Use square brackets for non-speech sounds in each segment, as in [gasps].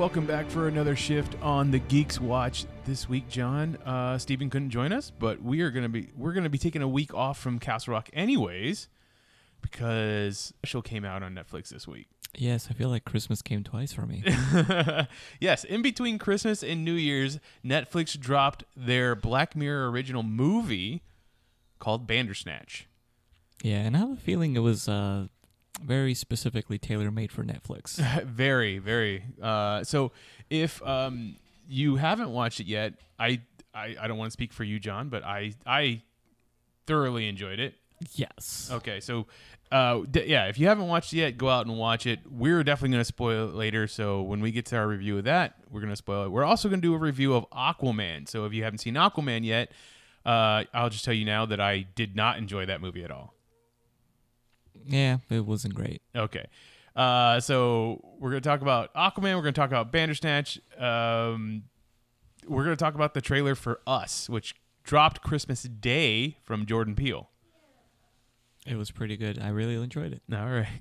Welcome back for another shift on the Geeks Watch this week, John. Uh, Stephen couldn't join us, but we are gonna be we're gonna be taking a week off from Castle Rock anyways, because special came out on Netflix this week. Yes, I feel like Christmas came twice for me. [laughs] yes, in between Christmas and New Year's, Netflix dropped their Black Mirror original movie called Bandersnatch. yeah, and I have a feeling it was uh, very specifically tailor made for Netflix. [laughs] very, very. Uh, so if um, you haven't watched it yet, I, I I don't want to speak for you, John, but I I thoroughly enjoyed it. yes. Okay, so uh, d- yeah, if you haven't watched it yet, go out and watch it. We're definitely going to spoil it later. So when we get to our review of that, we're going to spoil it. We're also going to do a review of Aquaman. So if you haven't seen Aquaman yet, uh, I'll just tell you now that I did not enjoy that movie at all. Yeah, it wasn't great. Okay. Uh, so we're going to talk about Aquaman. We're going to talk about Bandersnatch. Um, we're going to talk about the trailer for Us, which dropped Christmas Day from Jordan Peele. It was pretty good. I really enjoyed it. All right. [laughs]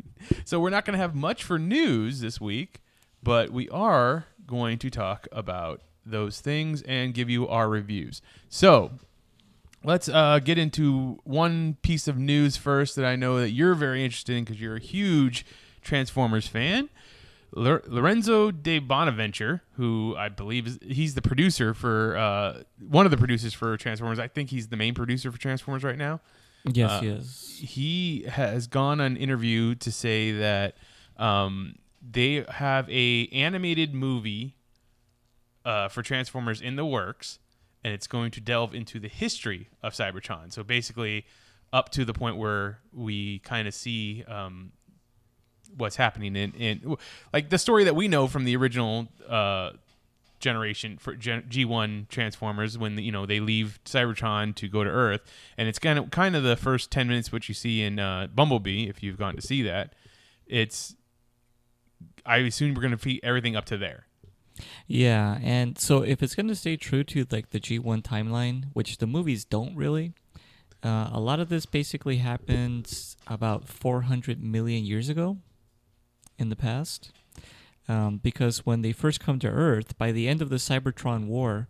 So we're not going to have much for news this week, but we are going to talk about those things and give you our reviews. So let's uh, get into one piece of news first that I know that you're very interested in because you're a huge Transformers fan. Lor- Lorenzo di Bonaventura, who I believe is he's the producer for uh, one of the producers for Transformers. I think he's the main producer for Transformers right now Yes, Uh, yes. he has gone on interview to say that um, they have a animated movie uh, for Transformers in the works, and it's going to delve into the history of Cybertron. So basically, up to the point where we kind of see um, what's happening in, in like the story that we know from the original uh, generation for G1 Transformers when the, you know they leave Cybertron to go to Earth, and it's kind of kind of the first ten minutes what you see in uh, Bumblebee if you've gone to see that. It's I assume we're going to feed everything up to there. Yeah, and so if it's gonna stay true to like the G1 timeline, which the movies don't really, uh, a lot of this basically happens about 400 million years ago in the past. Um, because when they first come to Earth, by the end of the Cybertron War,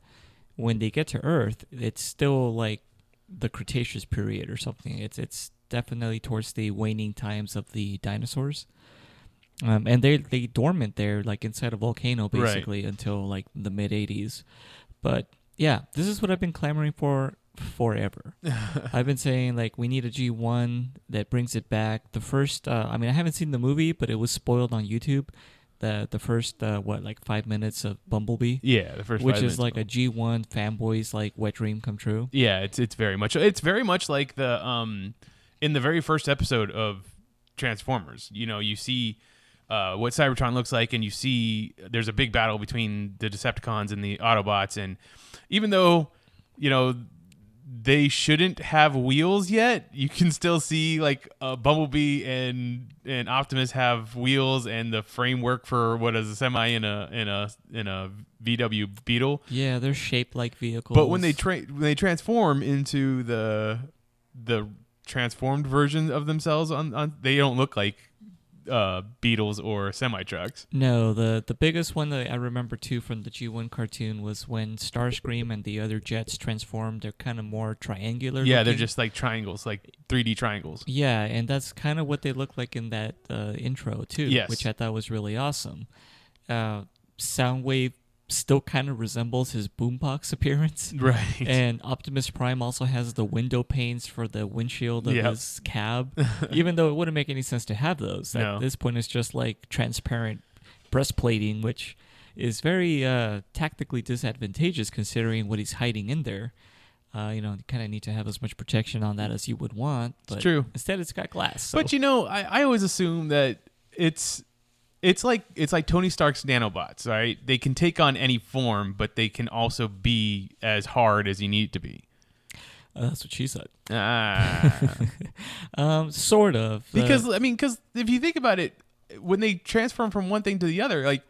when they get to Earth, it's still like the Cretaceous period or something. It's it's definitely towards the waning times of the dinosaurs. Um, and they they dormant there like inside a volcano Right. basically until like the mid 80s. But yeah, this is what I've been clamoring for forever. [laughs] I've been saying like we need a G1 that brings it back. The first uh, I mean I haven't seen the movie, but it was spoiled on YouTube. The the first uh, what like 5 minutes of Bumblebee, Yeah, the first which five is like a G1 fanboys like wet dream come true. yeah, it's it's very much it's very much like the um in the very first episode of Transformers. You know, you see uh, what Cybertron looks like, and you see there's a big battle between the Decepticons and the Autobots, and even though you know they shouldn't have wheels yet, [laughs] you can still see like uh, Bumblebee and and Optimus have wheels, and the framework for what is a semi in a in a in a VW Beetle. Yeah, they're shaped like vehicles. But when they tra- when they transform into the the transformed version of themselves on, on they don't look like uh beetles or semi trucks. No, the the biggest one that I remember too from the G1 cartoon was when Starscream and the other jets transformed. They're kind of more triangular. Yeah, they're just like triangles, like 3D triangles. Yeah, and that's kind of what they look like in that uh, intro too, Yes. which I thought was really awesome. Uh, Soundwave still kind of resembles his boombox [laughs] appearance. Right. And Optimus Prime also has the window panes for the windshield of Yep. his cab, [laughs] even though it wouldn't make any sense to have those. At this point, it's just like transparent breastplating, which is very uh, tactically disadvantageous considering what he's hiding in there. Uh, you know, you kind of need to have as much protection on that as you would want. But true. Instead, it's got glass. So. But you know, I, I always assume that it's it's like it's like Tony Stark's nanobots, right? They can take on any form, but they can also be as hard as you need it to be. Uh, that's what she said. Ah. [laughs] Um, sort of. Uh, because I mean, because if you think about it, when they transform from one thing to the other, like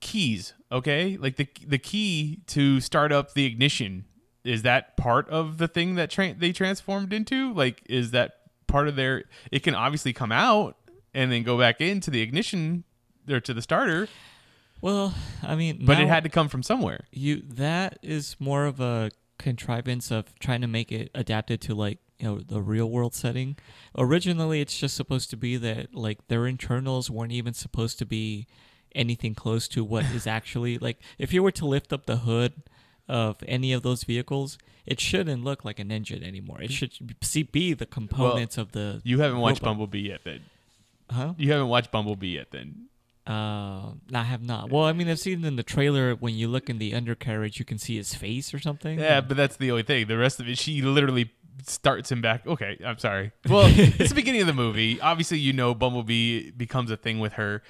keys, okay, like the the key to start up the ignition is that part of the thing that tra- they transformed into? Like, is that part of their? It can obviously come out and then go back into the ignition or to the starter, well, I mean, but it had to come from somewhere. you that is more of a contrivance of trying to make it adapted to like you know the real world setting originally it's just supposed to be that like their internals weren't even supposed to be anything close to what is [laughs] actually like if you were to lift up the hood of any of those vehicles it shouldn't look like an engine anymore it mm. should be the components of the You haven't watched robot. Bumblebee yet, then. Huh You haven't watched Bumblebee yet, then. uh i have not well i mean i've seen in the trailer when you look in the undercarriage you can see his face or something Yeah, but that's the only thing. The rest of it, she literally starts him back. Okay, I'm sorry. [laughs] Well, it's the beginning of the movie. Obviously, you know Bumblebee becomes a thing with her.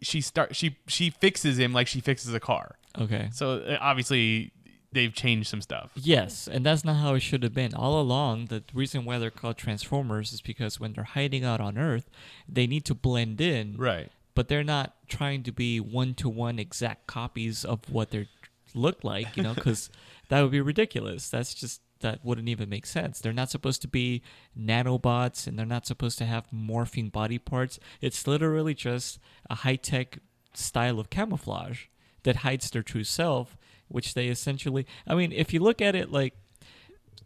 She start she she fixes him like she fixes a car. okay So uh, obviously, they've changed some stuff. Yes, and that's not how it should have been. All along, the reason why they're called Transformers is because when they're hiding out on Earth, they need to blend in, Right. but they're not trying to be one to one exact copies of what they look like, you know, because [laughs] that would be ridiculous. That's just that wouldn't even make sense. They're not supposed to be nanobots and they're not supposed to have morphing body parts. It's literally just a high tech style of camouflage that hides their true self, which they essentially. I mean, if you look at it like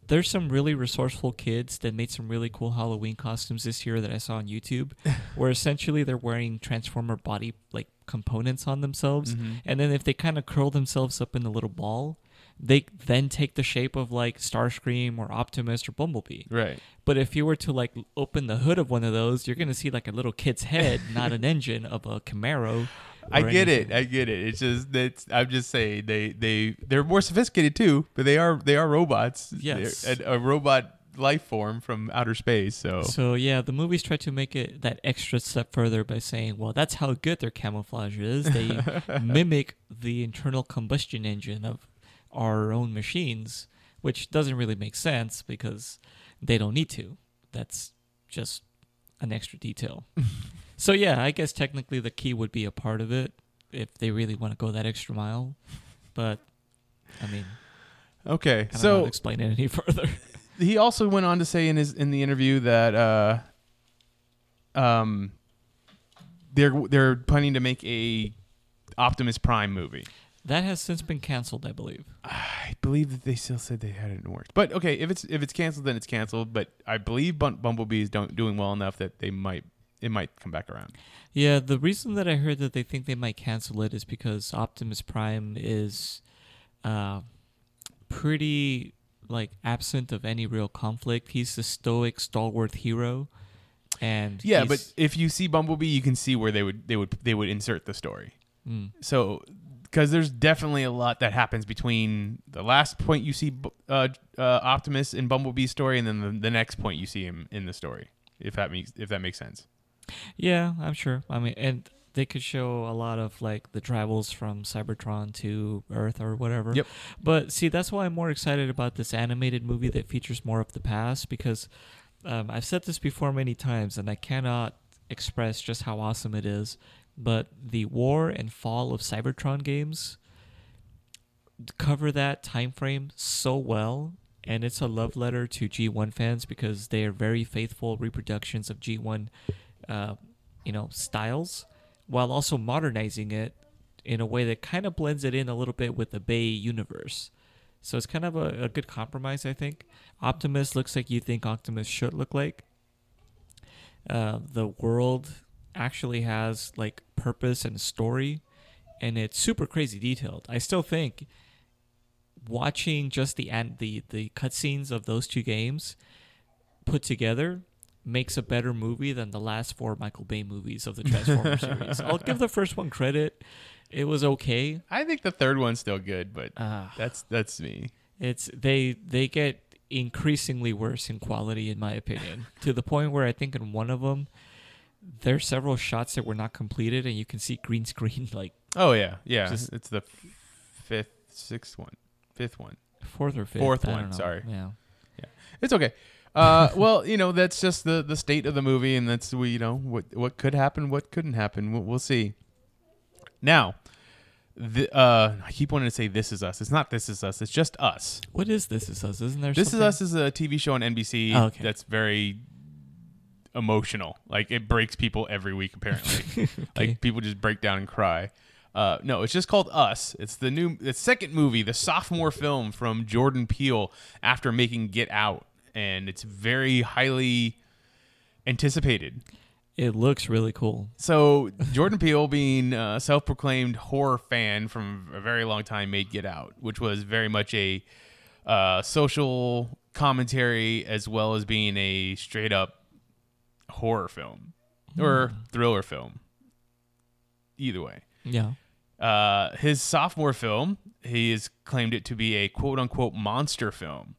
there's some really resourceful kids that made some really cool Halloween costumes this year that I saw on YouTube, [laughs] where essentially they're wearing Transformer body like components on themselves, mm-hmm. and then if they kind of curl themselves up in a little ball, they then take the shape of like Starscream or Optimus or Bumblebee. Right. But if you were to like open the hood of one of those, you're gonna see like a little kid's head, not an [laughs] engine of a Camaro. I get anything. it. I get it. It's just that I'm just saying they they they're more sophisticated too, but they are they are robots. Yes. A, a robot life form from outer space. So, So yeah, the movies try to make it that extra step further by saying, well, that's how good their camouflage is. They [laughs] mimic the internal combustion engine of our own machines, which doesn't really make sense because they don't need to. That's just an extra detail. [laughs] so yeah, I guess technically the key would be a part of it if they really want to go that extra mile. But I mean, okay. I don't So explain it any [laughs] further. he also went on to say in his in the interview that uh um they're they're planning to make a Optimus Prime movie. that has since been canceled, I believe. I believe that they still said they had it in works. But okay, if it's if it's canceled, then it's canceled. But I believe Bum- Bumblebee is don't, doing well enough that they might it might come back around. Yeah, the reason that I heard that they think they might cancel it is because Optimus Prime is uh, pretty like absent of any real conflict. He's the stoic, stalwart hero, and Yeah, but if you see Bumblebee, you can see where they would they would they would insert the story. mm, So because there's definitely a lot that happens between the last point you see uh, uh, Optimus in Bumblebee's story and then the, the next point you see him in the story. If that makes if that makes sense. Yeah, I'm sure. I mean, and they could show a lot of like the travels from Cybertron to Earth or whatever. Yep. But see, that's why I'm more excited about this animated movie that features more of the past because um, I've said this before many times, and I cannot express just how awesome it is. But the war and fall of Cybertron games cover that time frame so well, and it's a love letter to G1 fans because they are very faithful reproductions of G1, uh, you know, styles, while also modernizing it in a way that kind of blends it in a little bit with the Bay universe. So it's kind of a, a good compromise, I think. Optimus looks like you think Optimus should look like. Uh, the world actually has like purpose and story, and it's super crazy detailed. I still think watching just the an- the the cutscenes of those two games put together makes a better movie than the last four Michael Bay movies of the Transformers [laughs] series. I'll give the first one credit; it was okay. I think the third one's still good, but Uh, that's that's me. it's they they get increasingly worse in quality, in my opinion, [laughs] to the point where I think in one of them there's several shots that were not completed, and you can see green screen [laughs] like Oh yeah, yeah. Just- it's the fifth, sixth one, fifth one. fourth or fifth. Fourth one, sorry. Yeah. It's okay. Uh, well, you know that's just the the state of the movie, and that's we you know what what could happen, what couldn't happen. We'll, we'll see. Now, the, uh, I keep wanting to say "This Is Us." It's not "This Is Us." It's just us. What is this? Is us? Isn't there? This Is? Us is a TV show on NBC Oh, okay. that's very emotional. Like it breaks people every week. Apparently, [laughs] Okay. like people just break down and cry. Uh, no, it's just called Us. It's the new, the second movie, the sophomore film from Jordan Peele after making Get Out, and it's very highly anticipated. It looks really cool. So Jordan Peele, being a self-proclaimed horror fan from a very long time, made Get Out, which was very much a uh, social commentary as well as being a straight-up horror film or thriller film. Either way, Yeah. uh, his sophomore film, he has claimed it to be a quote-unquote monster film,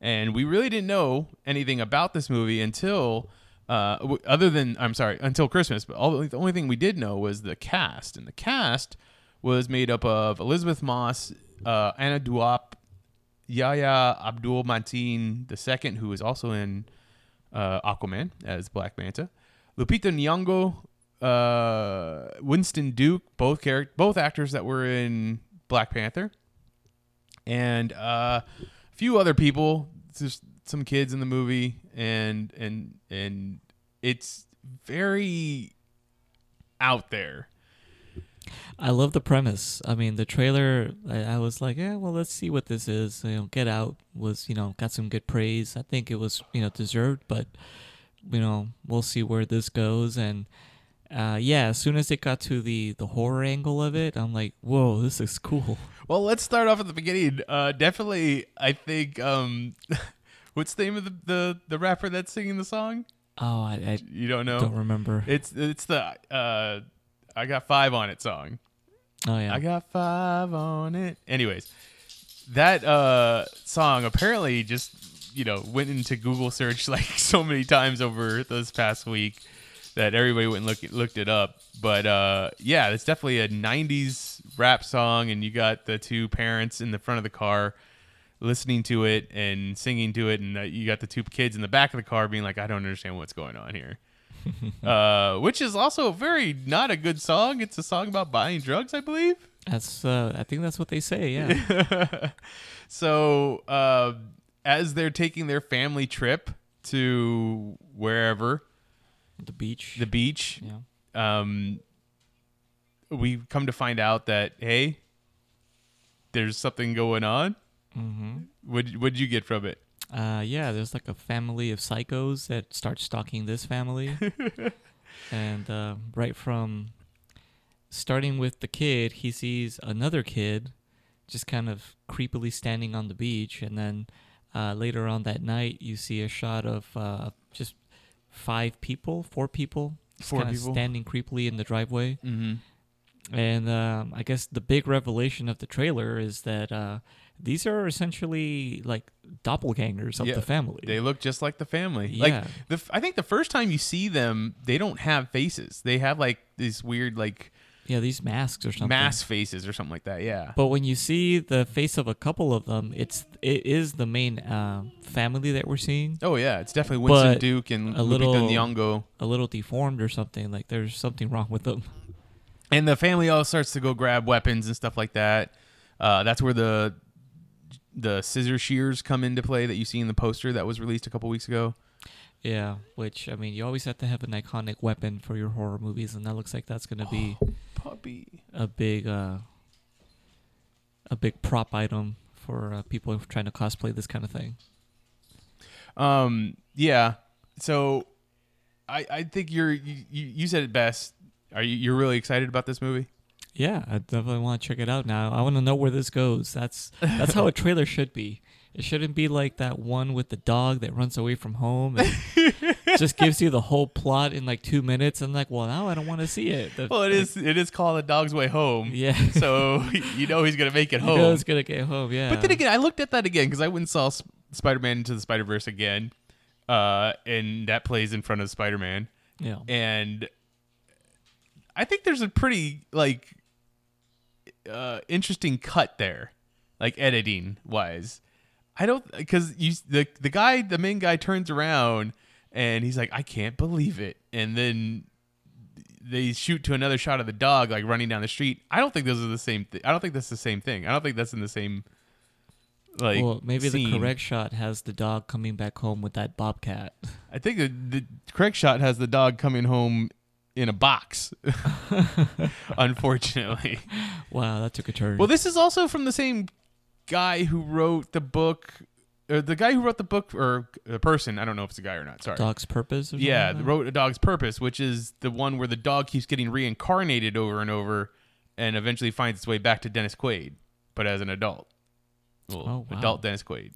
and we really didn't know anything about this movie until. Uh, w- other than I'm sorry, until Christmas, but all, the only thing we did know was the cast, and the cast was made up of Elisabeth Moss, uh, Anna Diop, Yahya Abdul Mateen II, who is also in uh, Aquaman as Black Manta, Lupita Nyong'o, uh, Winston Duke, both both actors that were in Black Panther, and uh, few other people, just some kids in the movie, and and and it's very out there. I love the premise. I mean, the trailer. I, I was like, yeah, well, let's see what this is. You know, Get Out was, you know, got some good praise. I think it was, you know, deserved, but you know, we'll see where this goes. And uh, yeah, as soon as it got to the the horror angle of it, I'm like, whoa, this is cool. [laughs] Well, let's start off at the beginning. Uh, definitely, I think. Um, [laughs] what's the name of the, the the rapper that's singing the song? Oh, I, I You don't know? don't remember. It's it's the uh, I got five on it song. oh yeah, I got five on it. Anyways, that uh, song apparently just you know went into Google search [laughs] like so many times over this past week that everybody went and look, looked it up. But uh, yeah, it's definitely a '90s rap song, and you got the two parents in the front of the car listening to it and singing to it, and uh, you got the two kids in the back of the car being like, "I don't understand what's going on here." [laughs] uh, which is also very not a good song. It's a song about buying drugs, I believe. that's. Uh, I think that's what they say. Yeah. [laughs] so uh, as they're taking their family trip to wherever the beach. the beach, yeah. um, we come to find out that hey, there's something going on. Mm-hmm. What what'd you get from it? Uh, yeah, there's like a family of psychos that start stalking this family, [laughs] and uh, right from starting with the kid, he sees another kid just kind of creepily standing on the beach, and then uh, later on that night, you see a shot of uh, five people, four people, Four people. standing creepily in the driveway. Mm-hmm. And um, I guess the big revelation of the trailer is that uh, these are essentially like doppelgangers of Yeah, the family. They look just like the family. Yeah. Like the f- I think the first time you see them, they don't have faces. They have like these weird like yeah, these masks or something. mask faces or something like that. Yeah. But when you see the face of a couple of them, it's it is the main uh, family that we're seeing. Oh yeah, it's definitely Winston But Duke and a Lupita little- Nyong'o. A little deformed or something. Like there's something wrong with them. And the family all starts to go grab weapons and stuff like that. Uh, that's where the the scissor shears come into play that you see in the poster that was released a couple weeks ago. Yeah, which I mean, you always have to have an iconic weapon for your horror movies, and that looks like that's going to be Puppy. a big uh, a big prop item for uh, people trying to cosplay this kind of thing. Um. Yeah. So, I I think you're you, you you said it best. Are you you're really excited about this movie? Yeah, I definitely want to check it out now. I want to know where this goes. That's that's how a trailer should be. It shouldn't be like that one with the dog that runs away from home and [laughs] just gives you the whole plot in like two minutes. And like, well, now I don't want to see it. The- Well, it is it is called A Dog's Way Home. Yeah. [laughs] So you know he's gonna make it [laughs] You home. know it's gonna get home. Yeah. But then again, I looked at that again because I went and saw S- Spider-Man into the Spider-Verse again, uh, and that plays in front of Spider-Man, yeah. and I think there's a pretty like uh, interesting cut there, like editing wise. I don't because you the the guy the main guy turns around and he's like I can't believe it, and then they shoot to another shot of the dog like running down the street. I don't think those are the same. Th- I don't think that's the same thing. I don't think that's in the same. Like well, maybe the correct shot has the dog coming back home with that bobcat. I think the, the correct shot has the dog coming home in a box. [laughs] [laughs] Unfortunately. Wow, that took a turn. Well, this is also from the same guy who wrote the book, or the guy who wrote the book, or the person. I don't know if it's a guy or not. Sorry. Dog's purpose. Or yeah, like wrote A Dog's Purpose, which is the one where the dog keeps getting reincarnated over and over, and eventually finds its way back to Dennis Quaid, but as an adult. Well, Oh, wow. adult Dennis Quaid.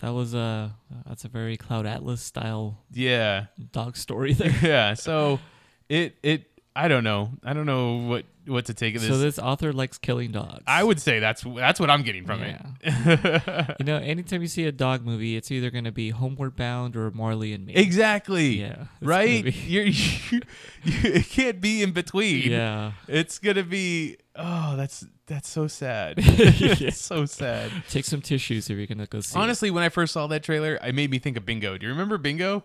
That was a that's a very Cloud Atlas style Yeah, dog story there. [laughs] yeah. So it it I don't know. I don't know what what to take of this. so this author likes killing dogs. I would say that's that's what I'm getting from Yeah. it. [laughs] you know, anytime you see a dog movie, it's either going to be Homeward Bound or Marley and Me. exactly. Yeah. Right? You're, [laughs] you it can't be in between. yeah. It's gonna be oh, that's that's so sad. [laughs] Yeah. So sad. Take some tissues if you're going to go see. it. Honestly, when I first saw that trailer, it made me think of Bingo. Do you remember Bingo?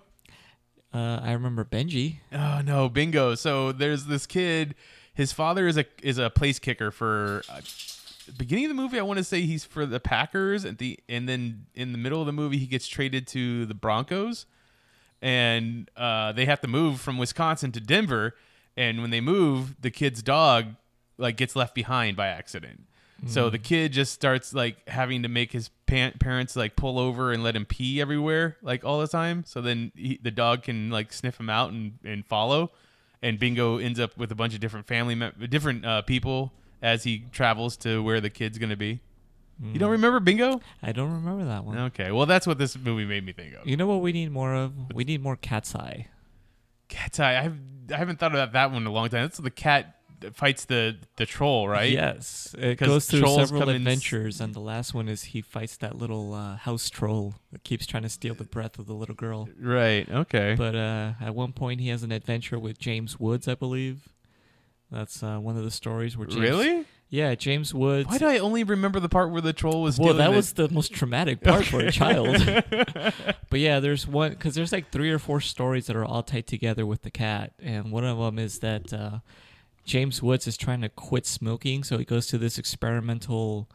Uh, I remember Benji. Oh no, bingo! So there's this kid. His father is a is a place kicker for. Uh, beginning of the movie, I want to say he's for the Packers. At the and then in the middle of the movie, he gets traded to the Broncos, and uh, they have to move from Wisconsin to Denver. And when they move, the kid's dog like gets left behind by accident. So the kid just starts like having to make his pa- parents like pull over and let him pee everywhere like all the time. So then he, the dog can like sniff him out and, and follow. And Bingo ends up with a bunch of different family, mem- different uh, people as he travels to where the kid's gonna be. You don't remember Bingo? I don't remember that one. Okay, well that's what this movie made me think of. You know what we need more of? We need more Cat's Eye. Cat's Eye. I, have, I haven't thought about that one in a long time. That's the cat fights the the troll, right? Yes, it goes through several adventures, and the last one is he fights that little uh, house troll that keeps trying to steal the breath of the little girl. Right. Okay. But uh, at one point, he has an adventure with James Woods, I believe. That's uh, one of the stories where James, really? yeah, James Woods. Why do I only remember the part where the troll was? well, that the- was the most traumatic part for a child. [laughs] [laughs] but yeah, there's one because there's like three or four stories that are all tied together with the cat, and one of them is that uh, James Woods is trying to quit smoking, so he goes to this experimental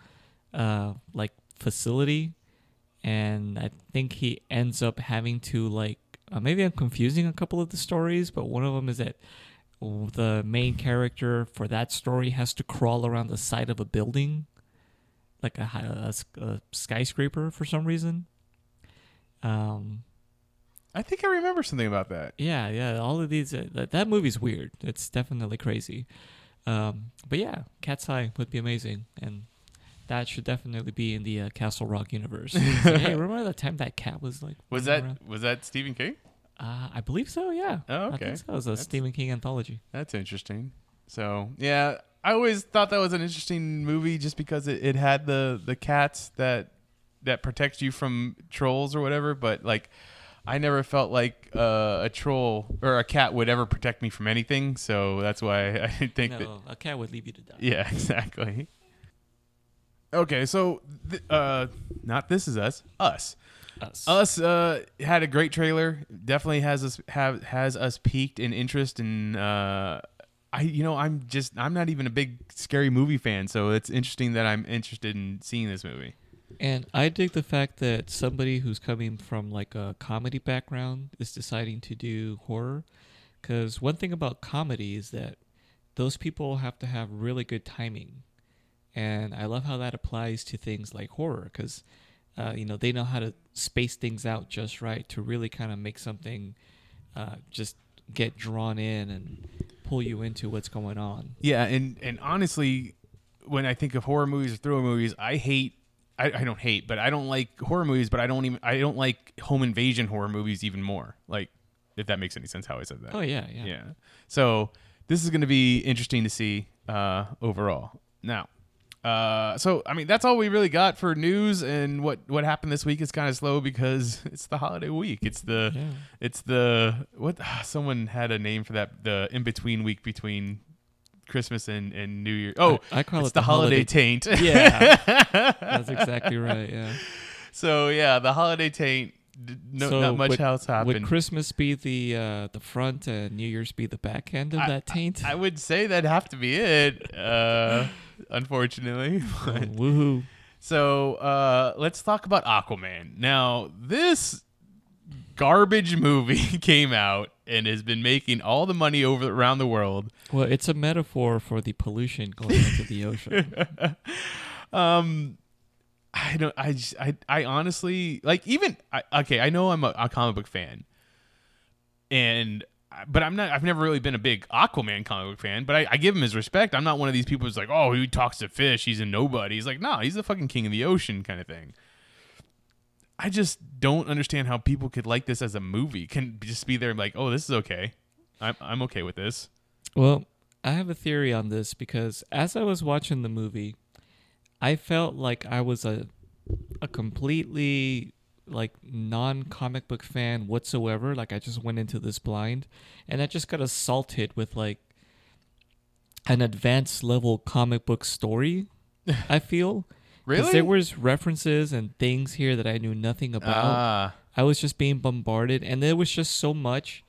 uh, like facility, and I think he ends up having to like uh, maybe I'm confusing a couple of the stories, but one of them is that the main character for that story has to crawl around the side of a building like a, a a skyscraper for some reason. Um, I think I remember something about that. yeah, yeah, all of these. Uh, that, that movie's weird. It's definitely crazy. Um, but yeah, Cat's Eye would be amazing, and that should definitely be in the uh, Castle Rock universe. [laughs] hey, remember the time that cat was like? Was that around? was that Stephen King? Uh, I believe so. Yeah. Oh, I okay. think so. It was a That's- Stephen King anthology. That's interesting. So yeah, I always thought that was an interesting movie just because it, it had the the cats that that protects you from trolls or whatever. But like, I never felt like uh, a troll or a cat would ever protect me from anything. So that's why I [laughs] didn't think that. no, a cat would leave you to die. Yeah, [laughs] exactly. Okay, so th- uh, not this is us. Us. Us. Us uh, had a great trailer. Definitely has us have has us peaked in interest in. Uh, I you know I'm just I'm not even a big scary movie fan, so it's interesting that I'm interested in seeing this movie. And I dig the fact that somebody who's coming from like a comedy background is deciding to do horror. Because one thing about comedy is that those people have to have really good timing. And I love how that applies to things like horror because, uh, you know, they know how to space things out just right to really kind of make something uh, just get drawn in and pull you into what's going on. Yeah, and and honestly, when I think of horror movies or thriller movies, I hate. I, I don't hate, but I don't like horror movies. But I don't even. I don't like home invasion horror movies even more. Like, if that makes any sense, how I said that. Oh yeah, yeah. yeah. So this is going to be interesting to see uh, overall. Now, uh, so I mean that's all we really got for news and what what happened this week is kind of slow because [laughs] it's the holiday week. It's the Yeah. it's the what [sighs] someone had a name for that the in between week between Christmas and, and New Year. Oh, I call it's it the, the holiday, holiday- taint. [laughs] Yeah. That's exactly right. Yeah. [laughs] so yeah, the holiday taint. No, So not much would- else happened. Would. Christmas be the uh, the front and New Year's be the back end of I- that taint? I would say that'd have to be it. Uh, unfortunately, [laughs] Oh, woohoo! So uh, let's talk about Aquaman. Now, this garbage movie came out and has been making all the money over around the world. Well, it's a metaphor for the pollution going into the ocean. [laughs] Um, I don't. I just, I I honestly like even. I, okay, I know I'm a, a comic book fan, and but I'm not. I've never really been a big Aquaman comic book fan. But I, I give him his respect. I'm not one of these people who's like, oh, he talks to fish. He's a nobody. He's like, no, he's the fucking king of the ocean kind of thing. I just don't understand how people could like this as a movie. Can just be there like, oh, this is okay. I'm I'm okay with this. Well, I have a theory on this because as I was watching the movie, I felt like I was a a completely like non comic book fan whatsoever. Like I just went into this blind and I just got assaulted with like an advanced level comic book story. [laughs] I feel Really? there was references and things here that I knew nothing about. Ah, I was just being bombarded, and there was just so much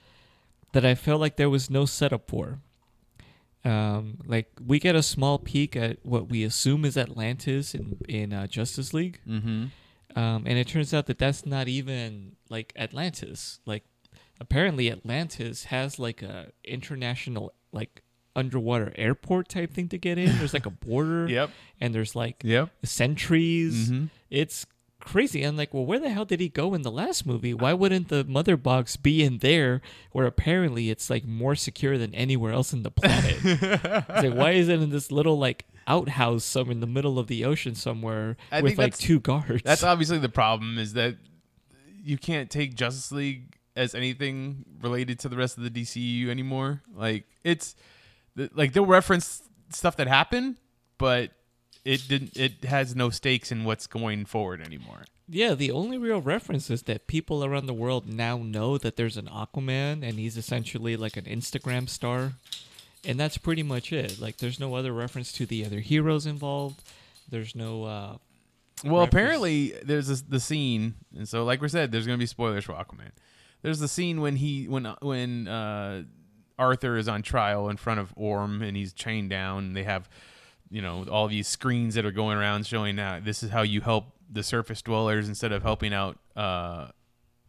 that I felt like there was no setup for. Um, like we get a small peek at what we assume is Atlantis in in uh, Justice League, mm-hmm. um, and it turns out that that's not even like Atlantis. Like apparently Atlantis has like a international like underwater airport type thing to get in. There's like a border, [laughs] Yep. and there's like Yep. sentries. Mhm. It's crazy. I'm like, well, where the hell did he go in the last movie? Why wouldn't the mother box be in there where apparently it's like more secure than anywhere else in the planet? [laughs] it's like, why is it in this little like outhouse some in the middle of the ocean somewhere I with like two guards? That's [laughs] obviously the problem is that you can't take Justice League as anything related to the rest of the DCU anymore. Like it's like they'll reference stuff that happened, but it didn't. It has no stakes in what's going forward anymore. yeah, the only real reference is that people around the world now know that there's an Aquaman and he's essentially like an Instagram star. And that's pretty much it. Like there's no other reference to the other heroes involved. There's no uh Well, Reference. apparently there's this, the scene, and so like we said, there's gonna be spoilers for Aquaman. There's the scene when he when when uh, Arthur is on trial in front of Orm and he's chained down. They have you know all these screens that are going around showing that this is how you help the surface dwellers instead of helping out uh,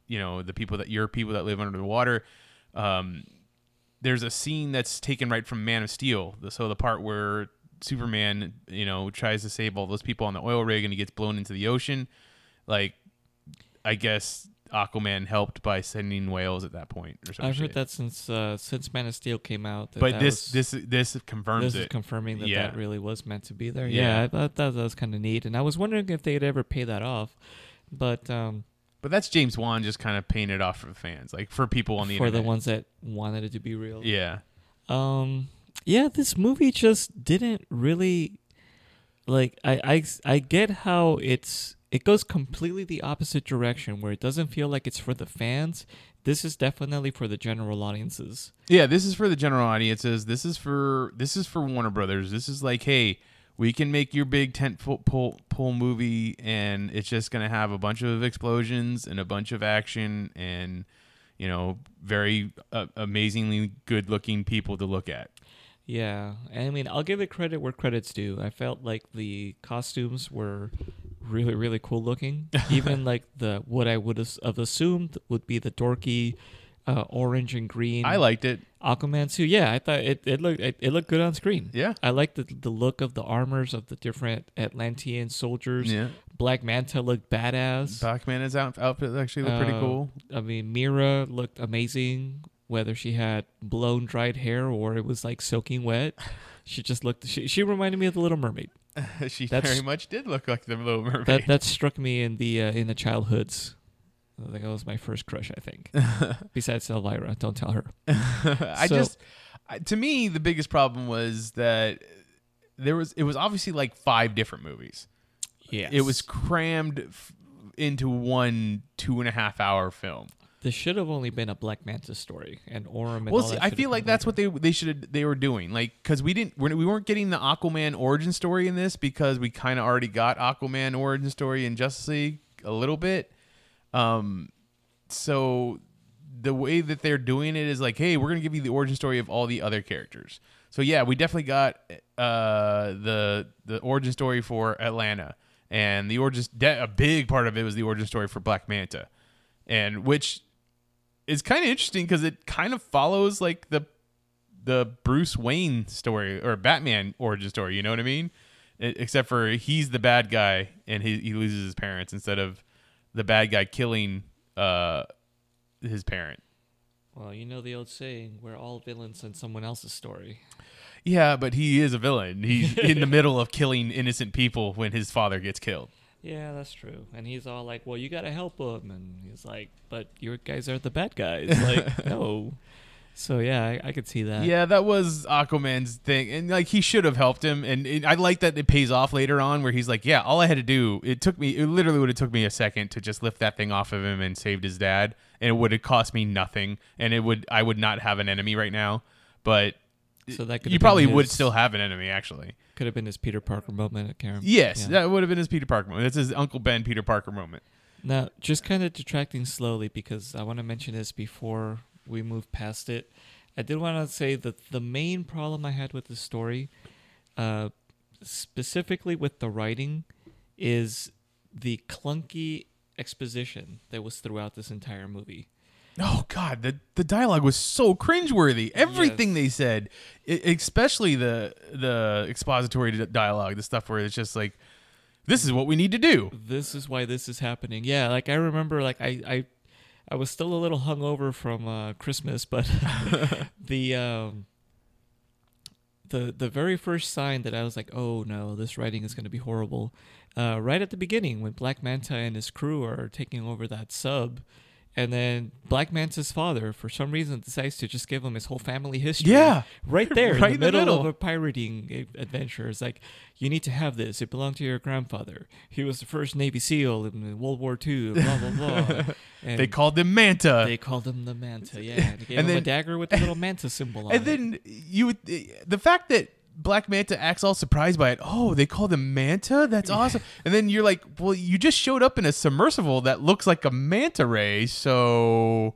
you know the people that your people that live under the water. Um, there's a scene that's taken right from Man of Steel. So the part where Superman, you know, tries to save all those people on the oil rig and he gets blown into the ocean. Like, I guess Aquaman helped by sending whales at that point or something. I've heard that since uh, since Man of Steel came out. That But that this was- this this confirms this is confirming that Yeah. that really was meant to be there. Yeah. Yeah, I thought that was kind of neat, and I was wondering if they'd ever pay that off. But um, but that's James Wan just kind of painted it off for the fans, like for people on the for internet. the ones that wanted it to be real, yeah. Um, yeah, this movie just didn't really like. I I I get how it's it goes completely the opposite direction where it doesn't feel like it's for the fans. This is definitely for the general audiences. Yeah, this is for the general audiences. This is for this is for Warner Brothers. This is like, hey, we can make your big tent pole pole movie, and it's just gonna have a bunch of explosions and a bunch of action, and you know, very uh, amazingly good looking people to look at. Yeah, I mean, I'll give it credit where credit's due. I felt like the costumes were really, really cool looking. [laughs] Even like the what I would have assumed would be the dorky uh, orange and green I liked it. Aquaman suit. Yeah, I thought it, it looked it, it looked good on screen. Yeah. I liked the the look of the armors of the different Atlantean soldiers. Yeah, Black Manta looked badass. Is out, outfit actually looked pretty Uh, cool. I mean, Mera looked amazing whether she had blown dried hair or it was like soaking wet. [laughs] She just looked. She, she reminded me of the Little Mermaid. [laughs] she That's- very much did look like the Little Mermaid. That that struck me in the uh, in the childhoods. I think that was my first crush. I think. [laughs] Besides Elvira, don't tell her. [laughs] I So- just, I- to me, the biggest problem was that there was it was obviously like five different movies. Yeah, It was crammed f- into one two and a half hour film. This should have only been a Black Manta story and Orm. And well, see, I feel like that's later. what they they should they were doing, like because we didn't we're, we weren't getting the Aquaman origin story in this because we kind of already got Aquaman origin story in Justice League a little bit. Um, so the way that they're doing it is like, hey, we're gonna give you the origin story of all the other characters. So yeah, we definitely got uh the the origin story for Atlanna, and the origin de- a big part of it was the origin story for Black Manta, and which is kind of interesting because it kind of follows like the the Bruce Wayne story or Batman origin story. You know what I mean? E- except for he's the bad guy and he, he loses his parents instead of the bad guy killing uh his parent. Well, you know the old saying, "We're all villains in someone else's story." Yeah, but he is a villain. He's in the [laughs] middle of killing innocent people when his father gets killed. Yeah, that's true. And he's all like, "Well, you gotta help him," and he's like, "But your guys are the bad guys." [laughs] Like, no. So yeah, I, I could see that. Yeah, that was Aquaman's thing, and like he should have helped him. And it, I like that it pays off later on, where he's like, "Yeah, all I had to do, it took me, it literally would have took me a second to just lift that thing off of him and saved his dad, and it would have cost me nothing, and it would, I would not have an enemy right now, but So that could you probably would still have an enemy actually. could have been his Peter Parker moment at Karen. Yes, Yeah. that would have been his Peter Parker moment. That's his Uncle Ben Peter Parker moment. Now, just kind of detracting slowly because I want to mention this before we move past it. I did want to say that the main problem I had with the story, uh, specifically with the writing, is the clunky exposition that was throughout this entire movie. Oh God, the the dialogue was so cringeworthy. Everything Yes. they said, especially the the expository dialogue, the stuff where it's just like, "This is what we need to do." This is why this is happening. Yeah, like I remember, like I, I, I was still a little hungover from uh, Christmas, but [laughs] the um, the the very first sign that I was like, oh no, this writing is going to be horrible. Uh, right at the beginning, when Black Manta and his crew are taking over that sub, and then Black Manta's father, for some reason, decides to just give him his whole family history. Yeah. right [laughs] there Right in the middle, of middle. a pirating adventure. It's like you need to have this. It belonged to your grandfather. He was the first Navy SEAL in World War II. Blah blah blah. [laughs] And They called him Manta, they called him the Manta. Yeah, [laughs] and they gave And him a dagger with the little Manta symbol on it. and it. then you would the fact that Black Manta acts all surprised by it. Oh, they call them Manta. That's awesome. And then you're like, well, you just showed up in a submersible that looks like a manta ray. So,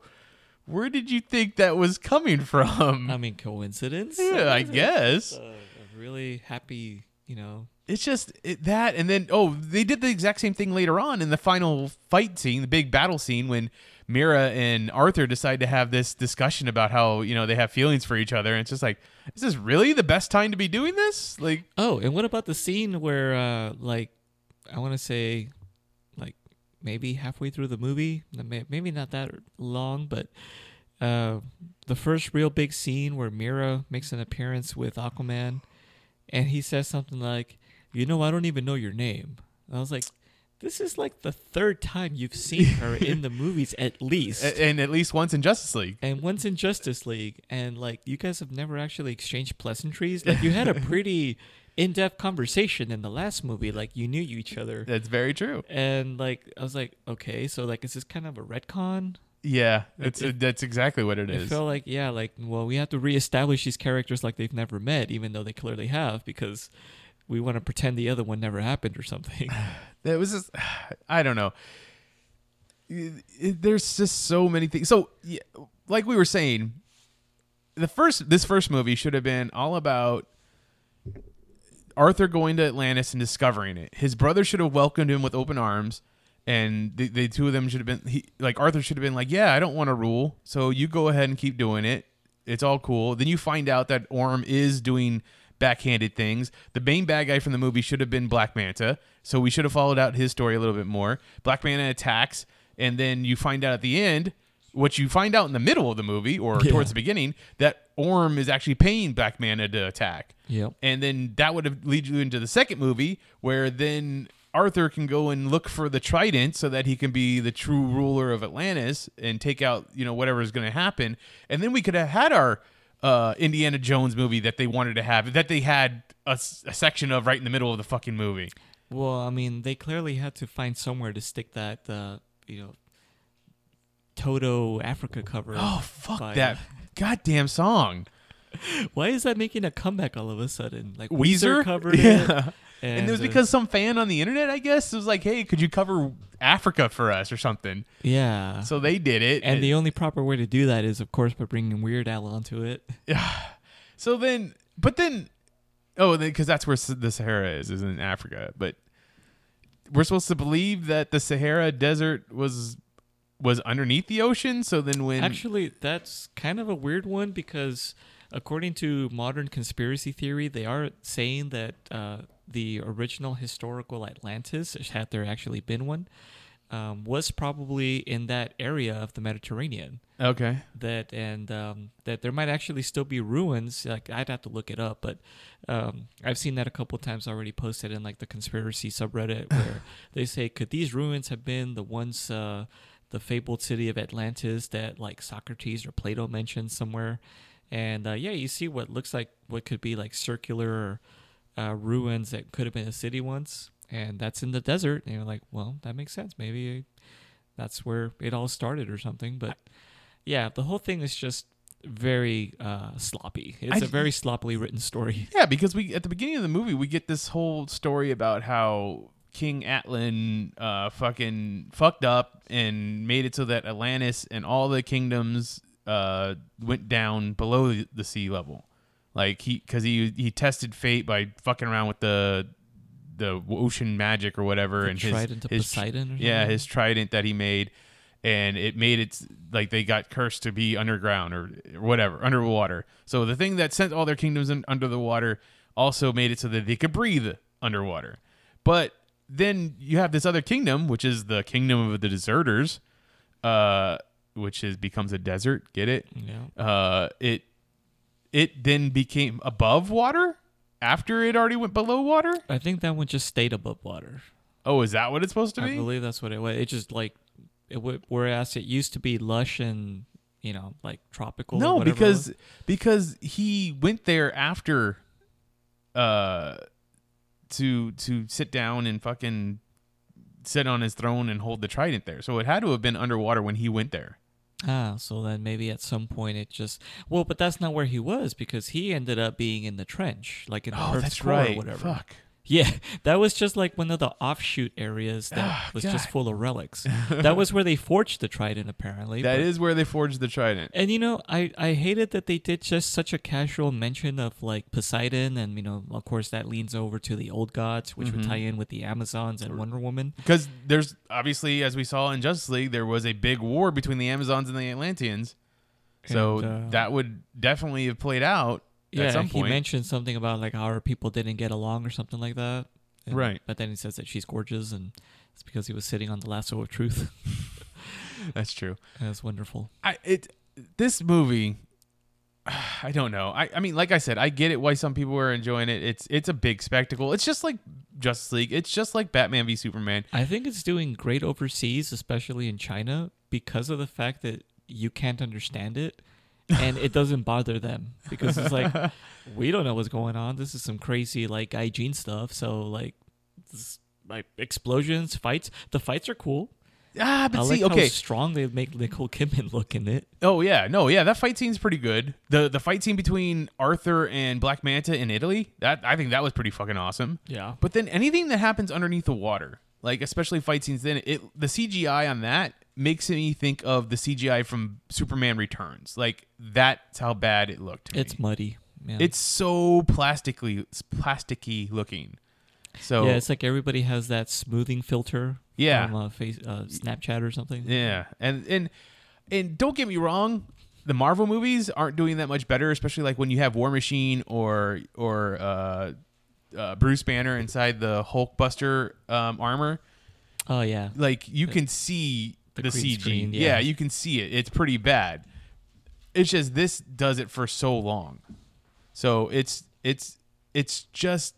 where did you think that was coming from? I mean, coincidence? yeah, I guess. a, a really happy, you know. It's just it, that, and then oh, they did the exact same thing later on in the final fight scene, the big battle scene, when Mera and Arthur decide to have this discussion about how you know they have feelings for each other, and it's just like, is this really the best time to be doing this? Like, Oh, and what about the scene where, uh, like, I want to say, like, maybe halfway through the movie, maybe not that long, but uh, the first real big scene where Mera makes an appearance with Aquaman, and he says something like, "You know, I don't even know your name." And I was like, "This is like the third time you've seen her in the [laughs] movies, at least." a- and at least once in Justice League. and once in Justice League, and like you guys have never actually exchanged pleasantries. Like you had a [laughs] pretty in-depth conversation in the last movie. Like you knew each other, That's very true. and like I was like, okay, so like is this kind of a retcon? Yeah, it's It- that's exactly what it It is. felt like yeah, like well, we have to reestablish these characters like they've never met, even though they clearly have, because we want to pretend the other one never happened or something. [sighs] It was just, [sighs] I don't know. It- it- there's just so many things. So, yeah, like we were saying, the first this first movie should have been all about Arthur going to Atlantis and discovering it. His brother should have welcomed him with open arms, and the, the two of them should have been he, like Arthur should have been like, "Yeah, I don't want to rule, so you go ahead and keep doing it. It's all cool." Then you find out that Orm is doing backhanded things. The main bad guy from the movie should have been Black Manta, so we should have followed out his story a little bit more. Black Manta attacks, and then you find out at the end what you find out in the middle of the movie or Yeah. towards the beginning that Orm is actually paying Black Manta to attack. Yep. And then that would have lead you into the second movie where then Arthur can go and look for the trident so that he can be the true ruler of Atlantis and take out, you know, whatever is going to happen. And then we could have had our uh, Indiana Jones movie that they wanted to have, that they had a section of right in the middle of the fucking movie. Well, I mean, they clearly had to find somewhere to stick that, uh, you know, Toto Africa cover. Oh, fuck by- that [laughs] goddamn song. Why is that making a comeback all of a sudden? Like Weezer? covered [laughs] Yeah. it. And, it was uh, because some fan on the internet, I guess, was like, hey, could you cover Africa for us or something? yeah. So they did it. and the only proper way to do that is, of course, by bringing Weird Al onto it. [laughs] Yeah. So then, but then, oh, because that's where the Sahara is, is in Africa. But we're supposed to believe that the Sahara Desert was was underneath the ocean. So then, when Actually, that's kind of a weird one because, according to modern conspiracy theory, they are saying that uh, the original historical Atlantis, had there actually been one, um, was probably in that area of the Mediterranean. okay, That and um, that there might actually still be ruins. Like I'd have to look it up, but um, I've seen that a couple times already posted in like the conspiracy subreddit [laughs] where they say, could these ruins have been the ones? Uh, the fabled city of Atlantis that like Socrates or Plato mentioned somewhere. And uh, yeah, you see what looks like what could be like circular uh, ruins that could have been a city once, and that's in the desert. And you're like, well, that makes sense. Maybe that's where it all started or something. But yeah, the whole thing is just very uh, sloppy. It's I- a very sloppily written story. [laughs] yeah, because we at the beginning of the movie we get this whole story about how King Atlan uh, fucking fucked up and made it so that Atlantis and all the kingdoms uh, went down below the, the sea level. Like he, because he he tested fate by fucking around with the the ocean magic or whatever, The and trident his, Poseidon or yeah, something? his trident that he made, and it made it like they got cursed to be underground or, or whatever underwater. So the thing that sent all their kingdoms in, under the water also made it so that they could breathe underwater. But then you have this other kingdom, which is the kingdom of the deserters, uh, which is becomes a desert. Get it? Yeah. uh, it it then became above water after it already went below water. I think that one just stayed above water. Oh, is that what it's supposed to be? I believe that's what it was. It just like, it, whereas it used to be lush and you know like tropical. no, because because he went there after, uh, to to sit down and fucking sit on his throne and hold the trident there. So it had to have been underwater when he went there. Ah, so then maybe at some point it just well, but that's not where he was because he ended up being in the trench, like in the Oh, Earth's that's core right. or whatever. Fuck. Yeah, [laughs] that was just like one of the offshoot areas that Ah, was just full of relics. [laughs] that was where they forged the trident, apparently. That but- is where they forged the trident. And you know, I I hated that they did just such a casual mention of like Poseidon, and you know, of course, that leans over to the old gods, which would Mhm. tie in with the Amazons and Wonder Woman. Because there's obviously, as we saw in Justice League, there was a big war between the Amazons and the Atlanteans. So And, uh, that would definitely have played out yeah, at some he mentioned something about like how our people didn't get along or something like that. And- Right. But then he says that she's gorgeous, and it's because he was sitting on the lasso of truth. [laughs] That's true. That's wonderful. I it this movie. [sighs] I don't know. I, I mean, like I said, I get it why some people are enjoying it. It's it's a big spectacle. It's just like Justice League. It's just like Batman v Superman. I think it's doing great overseas, especially in China, because of the fact that you can't understand it. And it doesn't bother them because it's like [laughs] we don't know what's going on. This is some crazy like Gaijin stuff. So like, this, like explosions, fights. The fights are cool. Ah, but I see, like okay. how strong they make Nicole Kidman [laughs] look in it. Oh yeah, no, yeah, that fight scene's pretty good. The the fight scene between Arthur and Black Manta in Italy, that I think that was pretty fucking awesome. Yeah. But then anything that happens underneath the water, like especially fight scenes, then it the CGI on that makes me think of the CGI from Superman Returns. Like that's how bad it looked. It's me. muddy. Yeah. it's so plastically it's plasticky looking. So yeah, it's like everybody has that smoothing filter. Yeah. From uh, face, uh, Snapchat or something. Yeah, and and and don't get me wrong, the Marvel movies aren't doing that much better, especially like when you have War Machine or or uh, uh, Bruce Banner inside the Hulkbuster um, armor. Oh yeah. Like you can see The the, CG. screen, yeah. yeah. you can see it. It's pretty bad. It's just this does it for so long. So it's it's it's just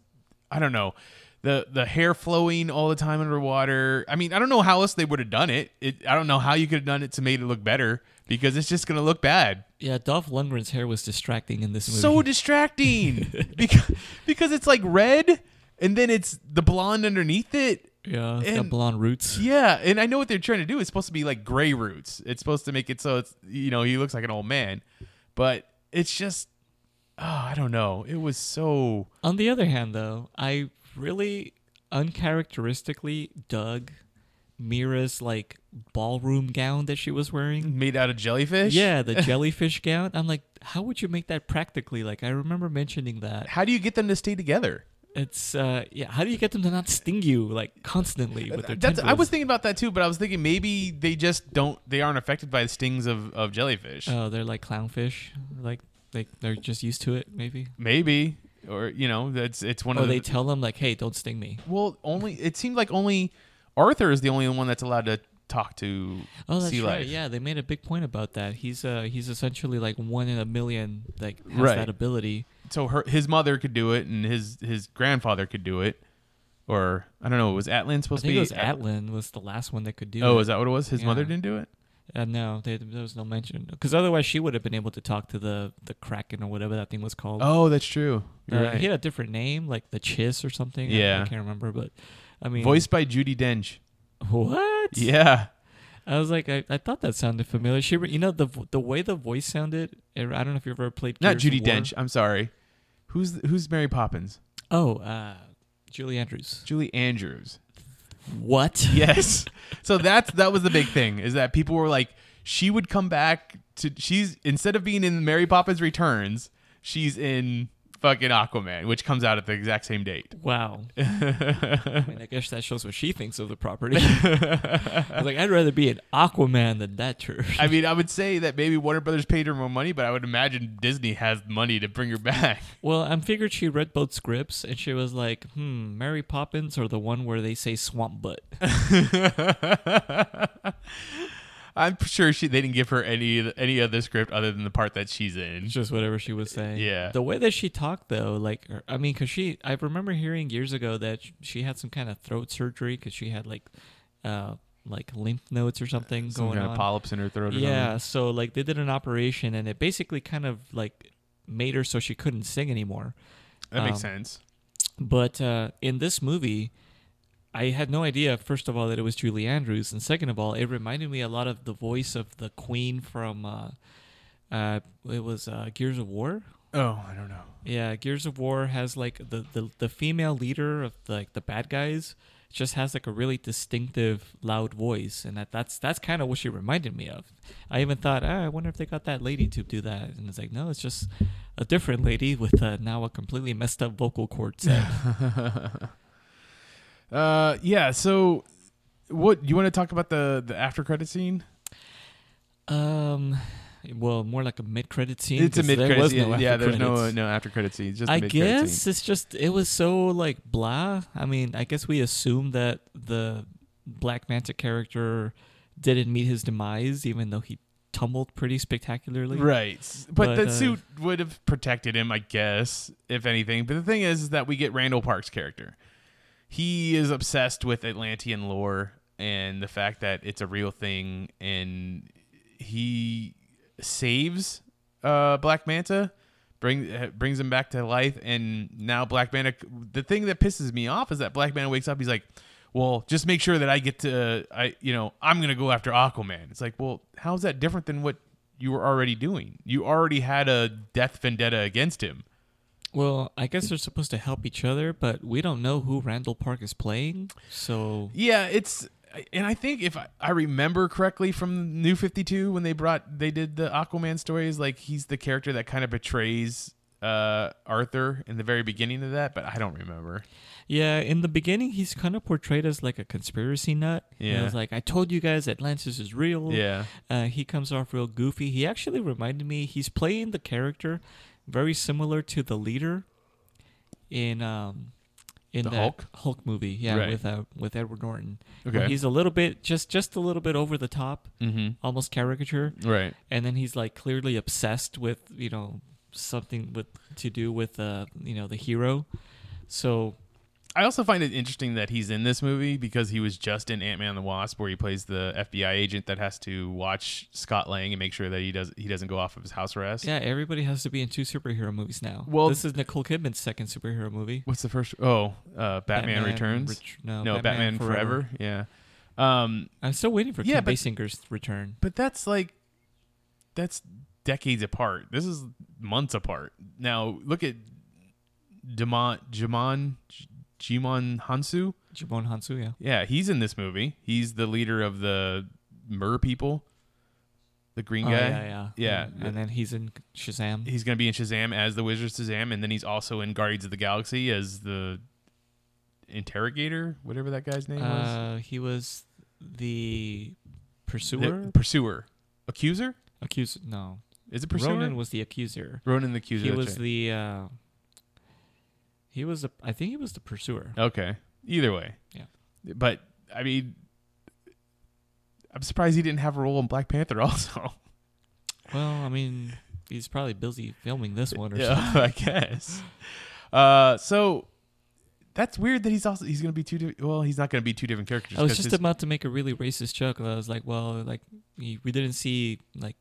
I don't know. The the hair flowing all the time underwater. I mean, I don't know how else they would have done it. it. I don't know how you could have done it to make it look better because it's just gonna look bad. Yeah, Dolph Lundgren's hair was distracting in this movie. So distracting [laughs] because because it's like red and then it's the blonde underneath it. Yeah, it's got blonde roots. Yeah, and I know what they're trying to do. It's supposed to be like gray roots. It's supposed to make it so it's you know he looks like an old man, but it's just oh I don't know. It was so On the other hand, though, I really uncharacteristically dug Mera's like ballroom gown that she was wearing. made out of jellyfish. Yeah, the [laughs] jellyfish gown. I'm like, how would you make that practically? Like, I remember mentioning that. How do you get them to stay together? It's uh, yeah. How do you get them to not sting you like constantly with their That's I was thinking about that too, but I was thinking maybe they just don't they aren't affected by the stings of, of jellyfish. Oh, they're like clownfish. Like they they're just used to it. Maybe. maybe or you know that's it's one Or of they the tell them like, hey, don't sting me. well only it seemed like only Arthur is the only one that's allowed to talk to Oh, that's sea right. life. Yeah, they made a big point about that. He's uh he's essentially like one in a million like has Right. that ability. so her his mother could do it and his his grandfather could do it or I don't know was Atlan I supposed think to it be was Atlan was the last one that could do it. oh is that what it was his mother didn't do it Uh, no, they, there was no mention because otherwise she would have been able to talk to the the kraken or whatever that thing was called. oh that's true You're Uh, right. He had a different name, like the Chiss or something. I- Yeah. I, can't remember, but I mean, voiced by Judi Dench What? yeah I was like, I, I thought that sounded familiar. She, re- you know, the the way the voice sounded. I don't know if you've ever played. not Gears Judi of War. Dench I'm sorry who's who's Mary Poppins Oh, uh, Julie Andrews. Julie Andrews What? [laughs] yes so that's that was the big thing is that people were like she would come back to she's instead of being in Mary Poppins Returns she's in fucking Aquaman which comes out at the exact same date Wow. [laughs] I mean, I guess that shows what she thinks of the property. [laughs] I was like, I'd rather be an Aquaman than that church. I mean, I would say that maybe Warner Brothers paid her more money, but I would imagine Disney has money to bring her back. [laughs] Well, I'm figured she read both scripts and she was like, hmm, Mary Poppins or the one where they say swamp butt. I'm sure she they didn't give her any any other script other than the part that she's in. It's just whatever she was saying. Yeah. The way that she talked, though, like, er, I mean, because she, I remember hearing years ago that she had some kind of throat surgery because she had like, uh, like lymph nodes or something Some going kind on. of polyps in her throat. Or yeah. something. So like they did an operation and it basically kind of like made her so she couldn't sing anymore. that makes Um, sense. But uh, in this movie, I had no idea, first of all, that it was Julie Andrews. And second of all, it reminded me a lot of the voice of the queen from, uh, uh, it was uh, Gears of War. Oh, I don't know. Yeah, Gears of War has like the, the, the female leader of like the bad guys just has like a really distinctive loud voice and that that's that's kind of what she reminded me of. I even thought, ah, I wonder if they got that lady to do that. And it's like, no, it's just a different lady with uh, now a completely messed up vocal cord set. [laughs] Uh, yeah. So, what you want to talk about the the after credit scene? Um, well, more like a mid-credit scene. it's a mid credit scene. no yeah, there's no credits. no after credit scene. Just I guess scene. it's just it was so like blah. I mean, I guess we assumed that the Black Manta character didn't meet his demise, even though he tumbled pretty spectacularly. Right. But, But, the uh, suit would have protected him, I guess, if anything. But the thing is, is that we get Randall Park's character. He is obsessed with Atlantean lore and the fact that it's a real thing and he saves uh, Black Manta, bring uh, brings him back to life and now Black Manta the thing that pisses me off is that Black Manta wakes up he's like well, just make sure that I get to I you know, I'm to go after Aquaman. It's like, well, how's that different than what you were already doing? You already had a death vendetta against him. Well, I guess they're supposed to help each other, but we don't know who Randall Park is playing. So Yeah, it's and I think if I, I remember correctly from New 52 when they brought they did the Aquaman stories like he's the character that kind of betrays uh Arthur in the very beginning of that, but I don't remember. yeah, in the beginning, he's kind of portrayed as like a conspiracy nut. Yeah. it was like I told you guys Atlantis is real. Yeah. Uh, he comes off real goofy. He actually reminded me. He's playing the character very similar to the leader in um, in The Hulk? Hulk movie. Yeah, Right. with uh, with Edward Norton. Okay. he's a little bit just just a little bit over the top, mm-hmm. almost caricature, Right. and then he's like clearly obsessed with you know something with to do with uh you know the hero. So I also find it interesting that he's in this movie because he was just in Ant Man and the Wasp, where he plays the FBI agent that has to watch Scott Lang and make sure that he does he doesn't go off of his house arrest. yeah, everybody has to be in two superhero movies now. Well- this is Nicole Kidman's second superhero movie. What's the first? Oh, uh, Batman, Returns. Ret- no, no, Batman, Forever. Yeah. Um, I'm still waiting for Yeah, Kim but- Basinger's return. but that's like that's decades apart. This is months apart. Now look at Jamon Jamon Djimon Hounsou. Djimon Hounsou, yeah. Yeah, he's in this movie. He's the leader of the Mer people. The green Oh, guy. yeah, yeah, Yeah. And then he's in Shazam. He's going to be in Shazam as the Wizard Shazam, and then he's also in Guardians of the Galaxy as the interrogator, whatever that guy's name was. Uh, he was the The pursuer, pursuer, accuser. accuser. No, Is it pursuer? Ronan was the accuser. Ronan the accuser. he was right. the. Uh, he was the. I think he was the pursuer. Okay. Either way. Yeah. But I mean, I'm surprised he didn't have a role in Black Panther [laughs] also. Well, I mean, he's probably busy filming this one or yeah, something. [laughs] I guess. Uh, so that's weird that he's also he's gonna be two. Di- well, he's not gonna be two different characters. I was just about to make a really racist joke. I was like, well, like we we didn't see like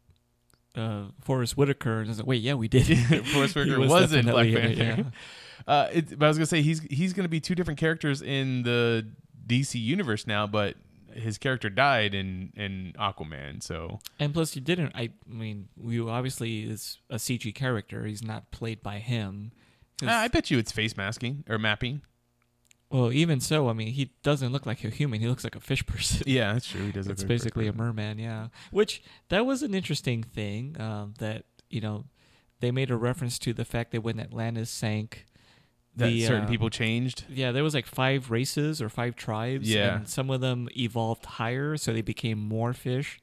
uh Forest Whitaker, and I was like, wait, yeah, we did. [laughs] Forest Whitaker was in Black Panther. it, Uh, it, but I was gonna say he's he's gonna be two different characters in the DC universe now, but his character died in in Aquaman, so And plus, you didn't. I mean, you obviously is a CG character. He's not played by him. Uh, I bet you it's face masking or mapping. well, even so, I mean, he doesn't look like a human. He looks like a fish person. [laughs] Yeah, that's true. He does. it's look like basically a merman, yeah. Which that was an interesting thing um, that you know they made a reference to the fact that when Atlantis sank, that the, certain uh, people changed. Yeah, there was like five races or five tribes. Yeah. And some of them evolved higher, so they became more fish,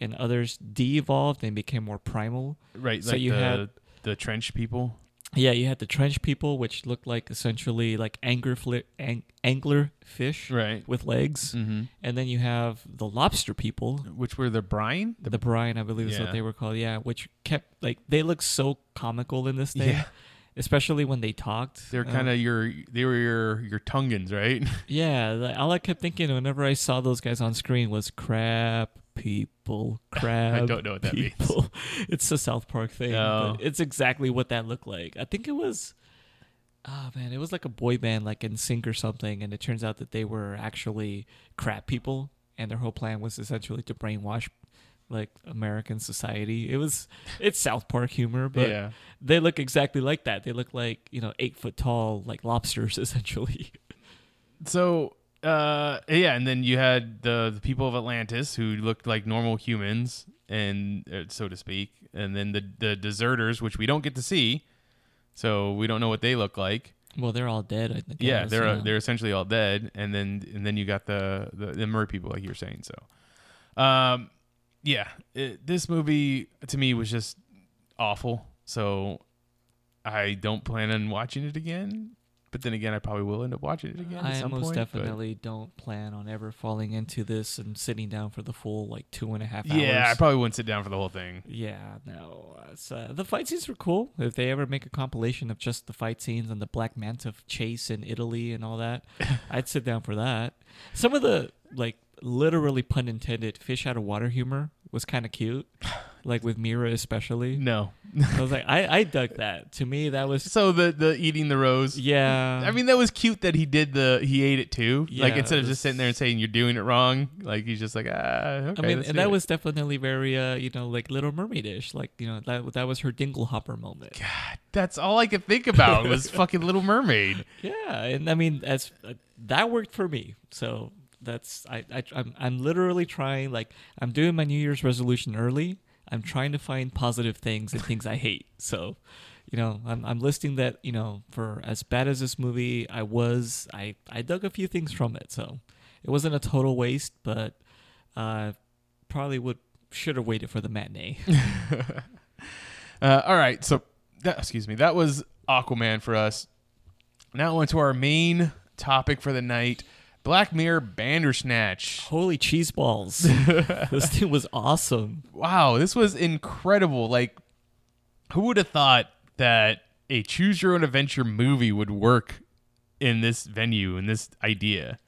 and others de-evolved and became more primal. Right, So like you the, had- the trench people. Yeah, you had the trench people, which looked like essentially like angler fli- ang- angler fish Right. with legs, Mm-hmm. and then you have the lobster people. Which were the brine? The, brine, I believe, is what they were called. Yeah, which kept like they look so comical in this thing, Yeah. Especially when they talked. They're Uh, kind of your they were your your Tungans, right? [laughs] Yeah, like, all I kept thinking whenever I saw those guys on screen was crab people, [laughs] crab. I don't know what that means. [laughs] It's a South Park thing. No. but it's exactly what that looked like. I think it was. Oh man, it was like a boy band, like NSYNC or something, and it turns out that they were actually crab people, and their whole plan was essentially to brainwash like American society. It was it's South Park humor, but yeah. they look exactly like that. They look like you know eight foot tall like lobsters [laughs] essentially. So uh yeah, and then you had the, the people of Atlantis who looked like normal humans and uh, so to speak, and then the the deserters which we don't get to see. So we don't know what they look like. Well, they're all dead. I think. yeah, they're yeah. they're essentially all dead, and then and then you got the the, the mer people, like you were saying. So, um, yeah, it, this movie to me was just awful. So, I don't plan on watching it again. But then again, I probably will end up watching it again. at I some most point, definitely don't plan on ever falling into this and sitting down for the full like two and a half hours. Yeah, I probably wouldn't sit down for the whole thing. Yeah, no. It's, uh, the fight scenes were cool. If they ever make a compilation of just the fight scenes and the Black Manta chase in Italy and all that, [laughs] I'd sit down for that. Some of the like literally pun intended fish out of water humor was kind of cute, [sighs] like with Mera especially. No. I was like, I I dug that. To me, that was So the the eating the rose. yeah. I mean, that was cute that he did the he ate it too. like Yeah, instead of just sitting there and saying you're doing it wrong, like he's just like ah. Okay, I mean, and that it." was definitely very, uh, you know, like Little Mermaidish. Like, you know, that that was her Dinglehopper moment. God, that's all I could think about was [laughs] fucking Little Mermaid. Yeah, and I mean, as uh, that worked for me. So that's I, I I'm I'm literally trying. Like, I'm doing my New Year's resolution early. I'm trying to find positive things and things I hate. So, you know, I'm I'm listing that. You know, for as bad as this movie, I was I I dug a few things from it. So, it wasn't a total waste, but uh, probably would should have waited for the matinee. [laughs] Uh, all right, so that excuse me, that was Aquaman for us. Now on to our main topic for the night: Black Mirror Bandersnatch. Holy cheese balls! [laughs] this thing was awesome. Wow, this was incredible. Like, who would have thought that a choose your own adventure movie would work in this venue in this idea?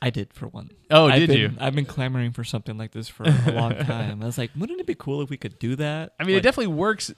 I did for one. Oh, I've did been- you? I've been clamoring for something like this for a long [laughs] time. I was like, wouldn't it be cool if we could do that? I mean, it definitely works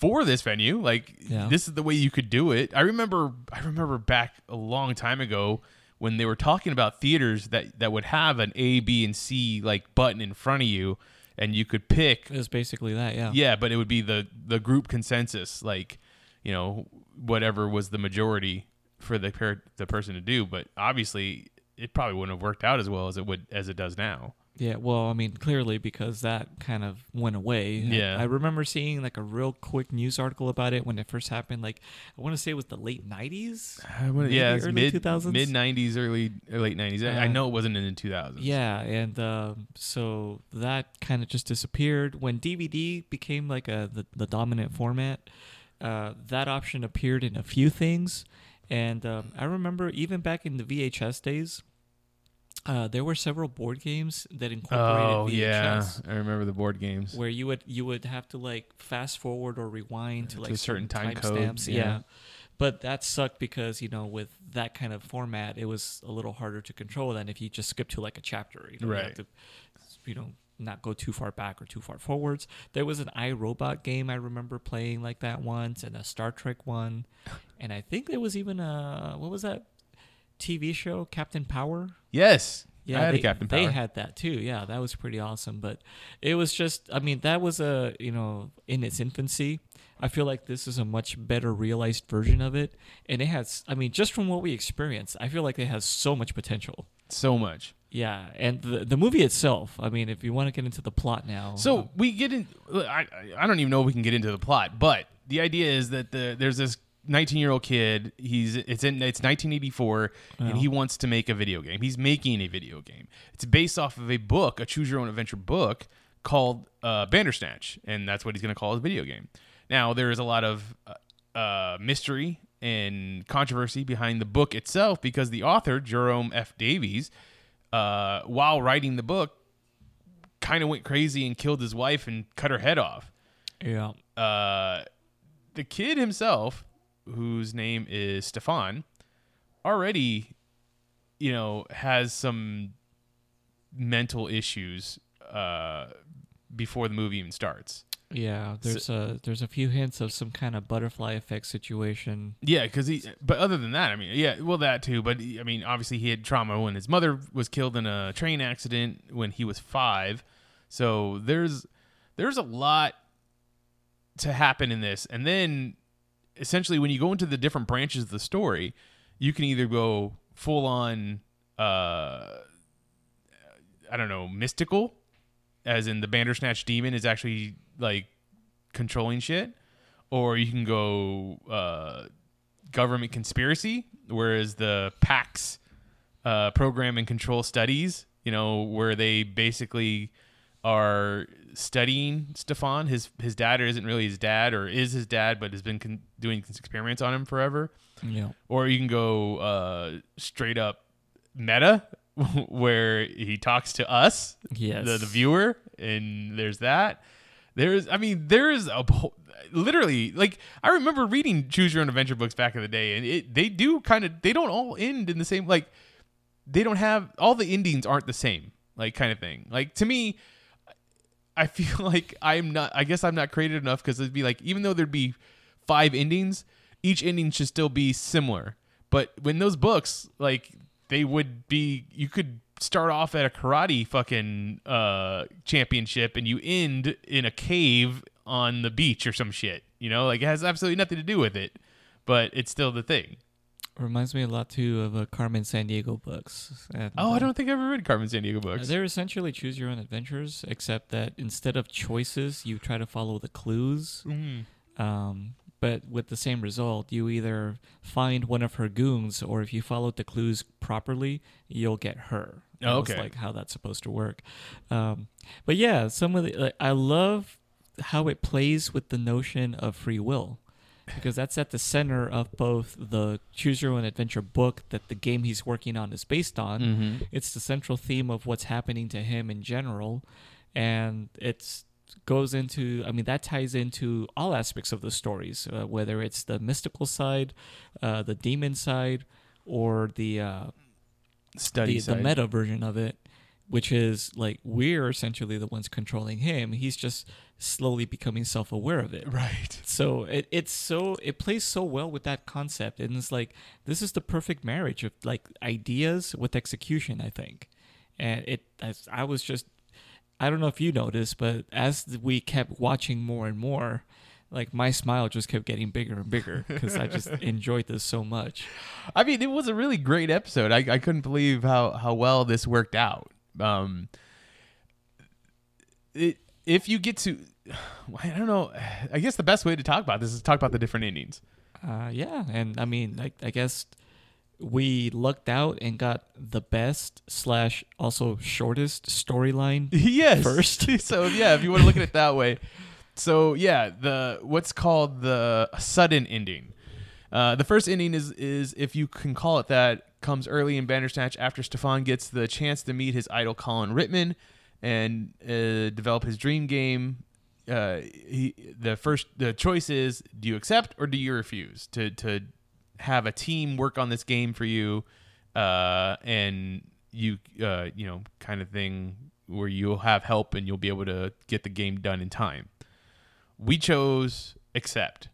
for this venue. Like Yeah. this is the way you could do it. I remember I remember back a long time ago when they were talking about theaters that that would have an A, B, and C like button in front of you and you could pick It was basically that. Yeah. yeah, but it would be the the group consensus like, you know, whatever was the majority for the per- the person to do, but obviously it probably wouldn't have worked out as well as it would as it does now. Yeah, well, I mean, clearly because that kind of went away. Yeah. I, remember seeing like a real quick news article about it when it first happened. Like, I want to say it was the late '90s. I wanna- yeah, early mid 2000s? mid '90s, early or late '90s. I I Uh, know it wasn't in the 2000s. Yeah, and um, so that kind of just disappeared when DVD became like a the, the dominant format. Uh, that option appeared in a few things, and um, I remember even back in the VHS days. Uh, there were several board games that incorporated Oh VHS. yeah, I remember the board games. where you would you would have to like fast forward or rewind to To like certain time code, timestamps. yeah. Yeah. But that sucked because you know with that kind of format, it was a little harder to control than if you just skip to like a chapter. You know, you have Right. to, you know, not go too far back or too far forwards. There was an iRobot game I remember playing like that once, and a Star Trek one, [laughs] and I think there was even a what was that TV show Captain Power? Yes, Yeah, I had they, a Captain Power. they had that too. Yeah, that was pretty awesome. But it was just, I mean, that was a you know in its infancy. I feel like this is a much better realized version of it, and it has. I mean, just from what we experienced, I feel like it has so much potential. so much. Yeah, and the the movie itself. I mean, if you want to get into the plot now, So um, we get in. I I don't even know if we can get into the plot, but the idea is that the there's this 19 year old kid. He's it's in it's 1984, Yeah. and he wants to make a video game. He's making a video game. It's based off of a book, a choose your own adventure book called uh, Bandersnatch, and that's what he's going to call his video game. Now there is a lot of uh, uh, mystery and controversy behind the book itself because the author Jerome F. Davies, uh, while writing the book, kind of went crazy and killed his wife and cut her head off. yeah, Uh, the kid himself, whose name is Stefan, already, you know, has some mental issues uh, before the movie even starts. yeah. There's a there's a few hints of some kind of butterfly effect situation. Yeah, because he. But other than that, I mean, yeah, well, that too. But I mean, obviously, he had trauma when his mother was killed in a train accident when he was five. So there's there's a lot to happen in this, and then essentially, when you go into the different branches of the story, you can either go full on, uh, I don't know, mystical, as in the Bandersnatch demon is actually like controlling shit, or you can go uh, government conspiracy, whereas the PAX uh, program and control studies, you know, where they basically are studying Stefan. His his dad isn't really his dad, or is his dad, but has been con- doing experiments on him forever. Yeah, Or you can go uh, straight up meta, [laughs] where he talks to us, yes, the, the viewer, and there's that. There's, I mean, there is a literally like I remember reading Choose Your Own Adventure books back in the day, and it they do kind of they don't all end in the same like they don't have all the endings aren't the same like kind of thing. Like to me, I feel [laughs] like I'm not. I guess I'm not creative enough because it'd be like even though there'd be five endings, each ending should still be similar. But when those books, like they would be, you could start off at a karate fucking uh, championship and you end in a cave on the beach or some shit. You know, like it has absolutely nothing to do with it, but it's still the thing. Reminds me a lot too of uh, Carmen Sandiego books. And, Oh, uh, I don't think I've ever read Carmen Sandiego books. They're essentially choose your own adventures, except that instead of choices, you try to follow the clues. Mhm. Um, but with the same result, you either find one of her goons, or if you followed the clues properly, you'll get her. Oh, okay. like how that's supposed to work. Um, but yeah, some of the like, I love how it plays with the notion of free will. Because that's at the center of both the Choose Your Own Adventure book that the game he's working on is based on. Mm-hmm. It's the central theme of what's happening to him in general, and it's goes into. I mean, that ties into all aspects of the stories, uh, whether it's the mystical side, uh, the demon side, or the uh, Study the, the meta version of it, which is like we're essentially the ones controlling him. He's just slowly becoming self aware of it. Right. So it, it's so it plays so well with that concept, and it's like this is the perfect marriage of like ideas with execution. I think, and it as I was just I don't know if you noticed, but as we kept watching more and more. Like my smile just kept getting bigger and bigger because I just [laughs] enjoyed this so much. I mean, it was a really great episode. I, I couldn't believe how, how well this worked out. Um, it, if you get to, [sighs] I don't know. I guess the best way to talk about this is talk about the different endings. Uh, yeah, and I mean, like, I guess we lucked out and got the best slash also shortest storyline. [laughs] yes. First. [laughs] so yeah, if you want to look at it that way. So yeah, the what's called the sudden ending. Uh, the first ending is is if you can call it that comes early in Bandersnatch after Stefan gets the chance to meet his idol Colin Ritman and uh, develop his dream game. Uh, he the first the choice is do you accept or do you refuse to to have a team work on this game for you, uh, and you uh, you know kind of thing where you'll have help and you'll be able to get the game done in time. We chose accept,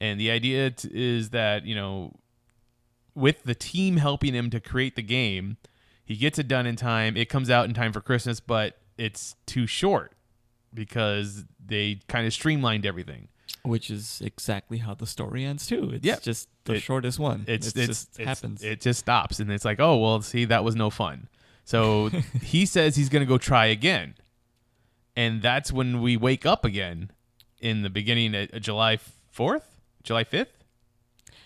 and the idea t- is that you know with the team helping him to create the game, he gets it done in time. It comes out in time for Christmas, but it's too short because they kind of streamlined everything. which is exactly how the story ends too. It's Yep. just the It- shortest one. It's It's, it's, just it's- happens. It just stops, and it's like, oh well, see, that was no fun. So [laughs] he says he's gonna go try again, and that's when we wake up again in the beginning of July fourth, July fifth,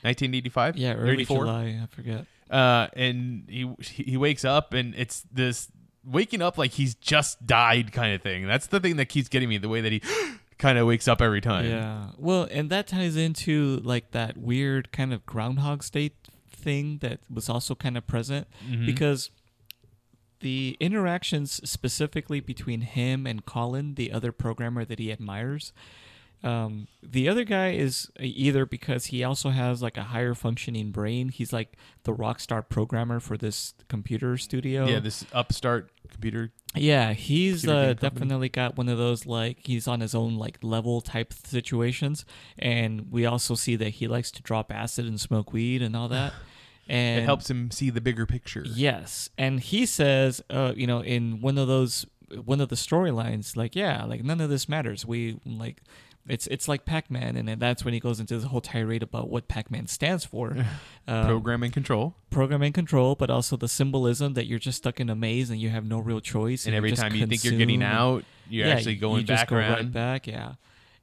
nineteen eighty five. yeah, early July. I forget. uh, and he he wakes up and it's this waking up like he's just died kind of thing. That's the thing that keeps getting me. The way that he [gasps] kind of wakes up every time. Yeah. Well, and that ties into like that weird kind of groundhog state thing that was also kind of present Mhm. because the interactions specifically between him and Colin, the other programmer that he admires, um, the other guy is either because he also has like a higher functioning brain. He's like the rock star programmer for this computer studio. yeah, this upstart computer. Yeah, he's Computer uh, definitely got one of those like he's on his own like level type situations, and we also see that he likes to drop acid and smoke weed and all [laughs] that. And it helps him see the bigger picture. Yes, and he says, uh, you know, in one of those one of the storylines, like, yeah, like none of this matters. We like. It's it's like Pac-Man, and then that's when he goes into this whole tirade about what Pac-Man stands for, [laughs] um, Program and control. program and control, but also the symbolism that you're just stuck in a maze and you have no real choice. And you're every time you think you're getting out, you're Yeah, actually going you just back go around. right back. Yeah,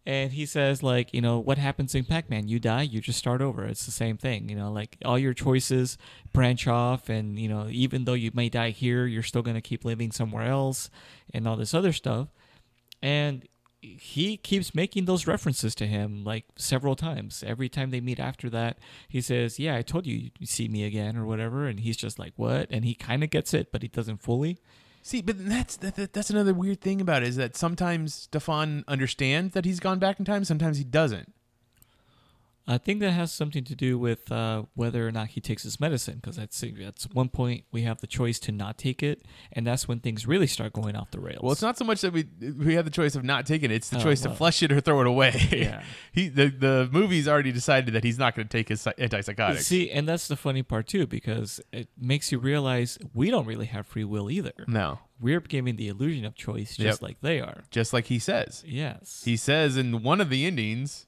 and he says like you know what happens in Pac-Man? You die, you just start over. It's the same thing. You know, like all your choices branch off, and you know even though you may die here, you're still gonna keep living somewhere else, and all this other stuff. And he keeps making those references to him like several times. Every time they meet after that, he says, "Yeah, I told you you'd see me again" or whatever, and he's just like, "What?" And he kind of gets it, but he doesn't fully. See, but that's that, that- that's another weird thing about it is that sometimes Stefan understands that he's gone back in time, sometimes he doesn't. I think that has something to do with uh, whether or not he takes his medicine, because that's at one point we have the choice to not take it, and that's when things really start going off the rails. Well, it's not so much that we we have the choice of not taking it; it's the Oh, choice well. to flush it or throw it away. Yeah. [laughs] he the the movie's already decided that he's not going to take his antipsychotics. See, and that's the funny part too, because it makes you realize we don't really have free will either. no, We're giving the illusion of choice, just Yep. like they are. just like he says. Yes. He says in one of the endings,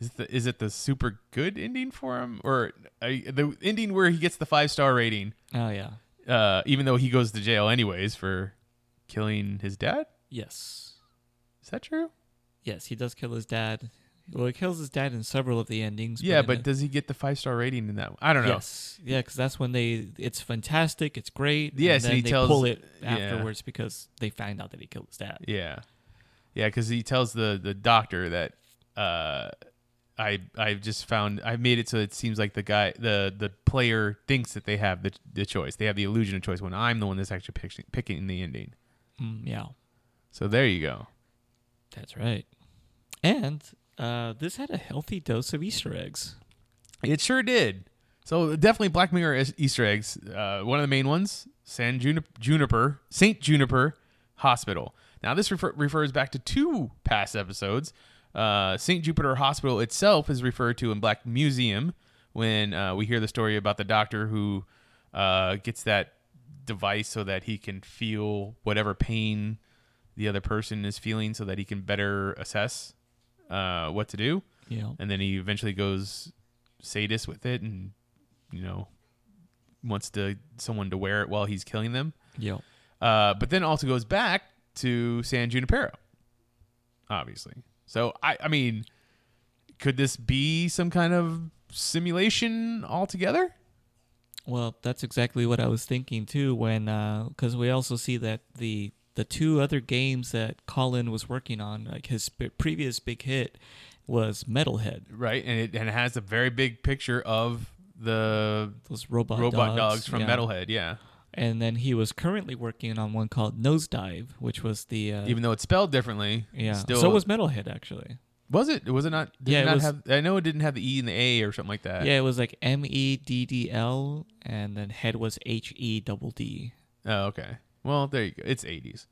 is it the, is it the super good ending for him, or uh, the ending where he gets the five star rating, oh yeah. uh, even though he goes to jail anyways for killing his dad? Yes. Is that true? Yes, he does kill his dad. Well, he kills his dad in several of the endings. yeah, but the- does he get the five star rating in that? one? I don't know. Yes, yeah, because that's when they. It's fantastic. It's great. Yes, and and he they tells- pull it yeah. afterwards because they find out that he killed his dad. Yeah, yeah, because he tells the the doctor that uh, I I just found I made it so it seems like the guy the the player thinks that they have the the choice. They have the illusion of choice when I'm the one that's actually picking picking the ending. Mm, yeah, So there you go. that's right. And uh, this had a healthy dose of Easter eggs. It sure did. So definitely Black Mirror Easter eggs. Uh, one of the main ones, San Junip- Juniper, Saint Juniper Hospital. Now this refer- refers back to two past episodes. Uh, Saint Jupiter Hospital itself is referred to in Black Museum when uh, we hear the story about the doctor who uh, gets that device so that he can feel whatever pain the other person is feeling, so that he can better assess uh, what to do. Know, and then he eventually goes sadist with it and you know wants to someone to wear it while he's killing them. Yeah. uh, but then also goes back to san junipero obviously so i i mean could this be some kind of simulation altogether Well, that's exactly what I was thinking too. When uh, because we also see that the the two other games that Colin was working on, like his p- previous big hit, was Metalhead. right and it, and it has a very big picture of the Those robot robot dogs, from yeah. metalhead yeah And then he was currently working on one called Nosedive, which was the uh, even though it's spelled differently yeah. still so was Metalhead actually. was it was it not did Yeah, it not was- have i know it didn't have the e and the a or something like that yeah, it was like M E D D L, and then head was H E double D. Oh, okay. Well, there you go. It's 80s.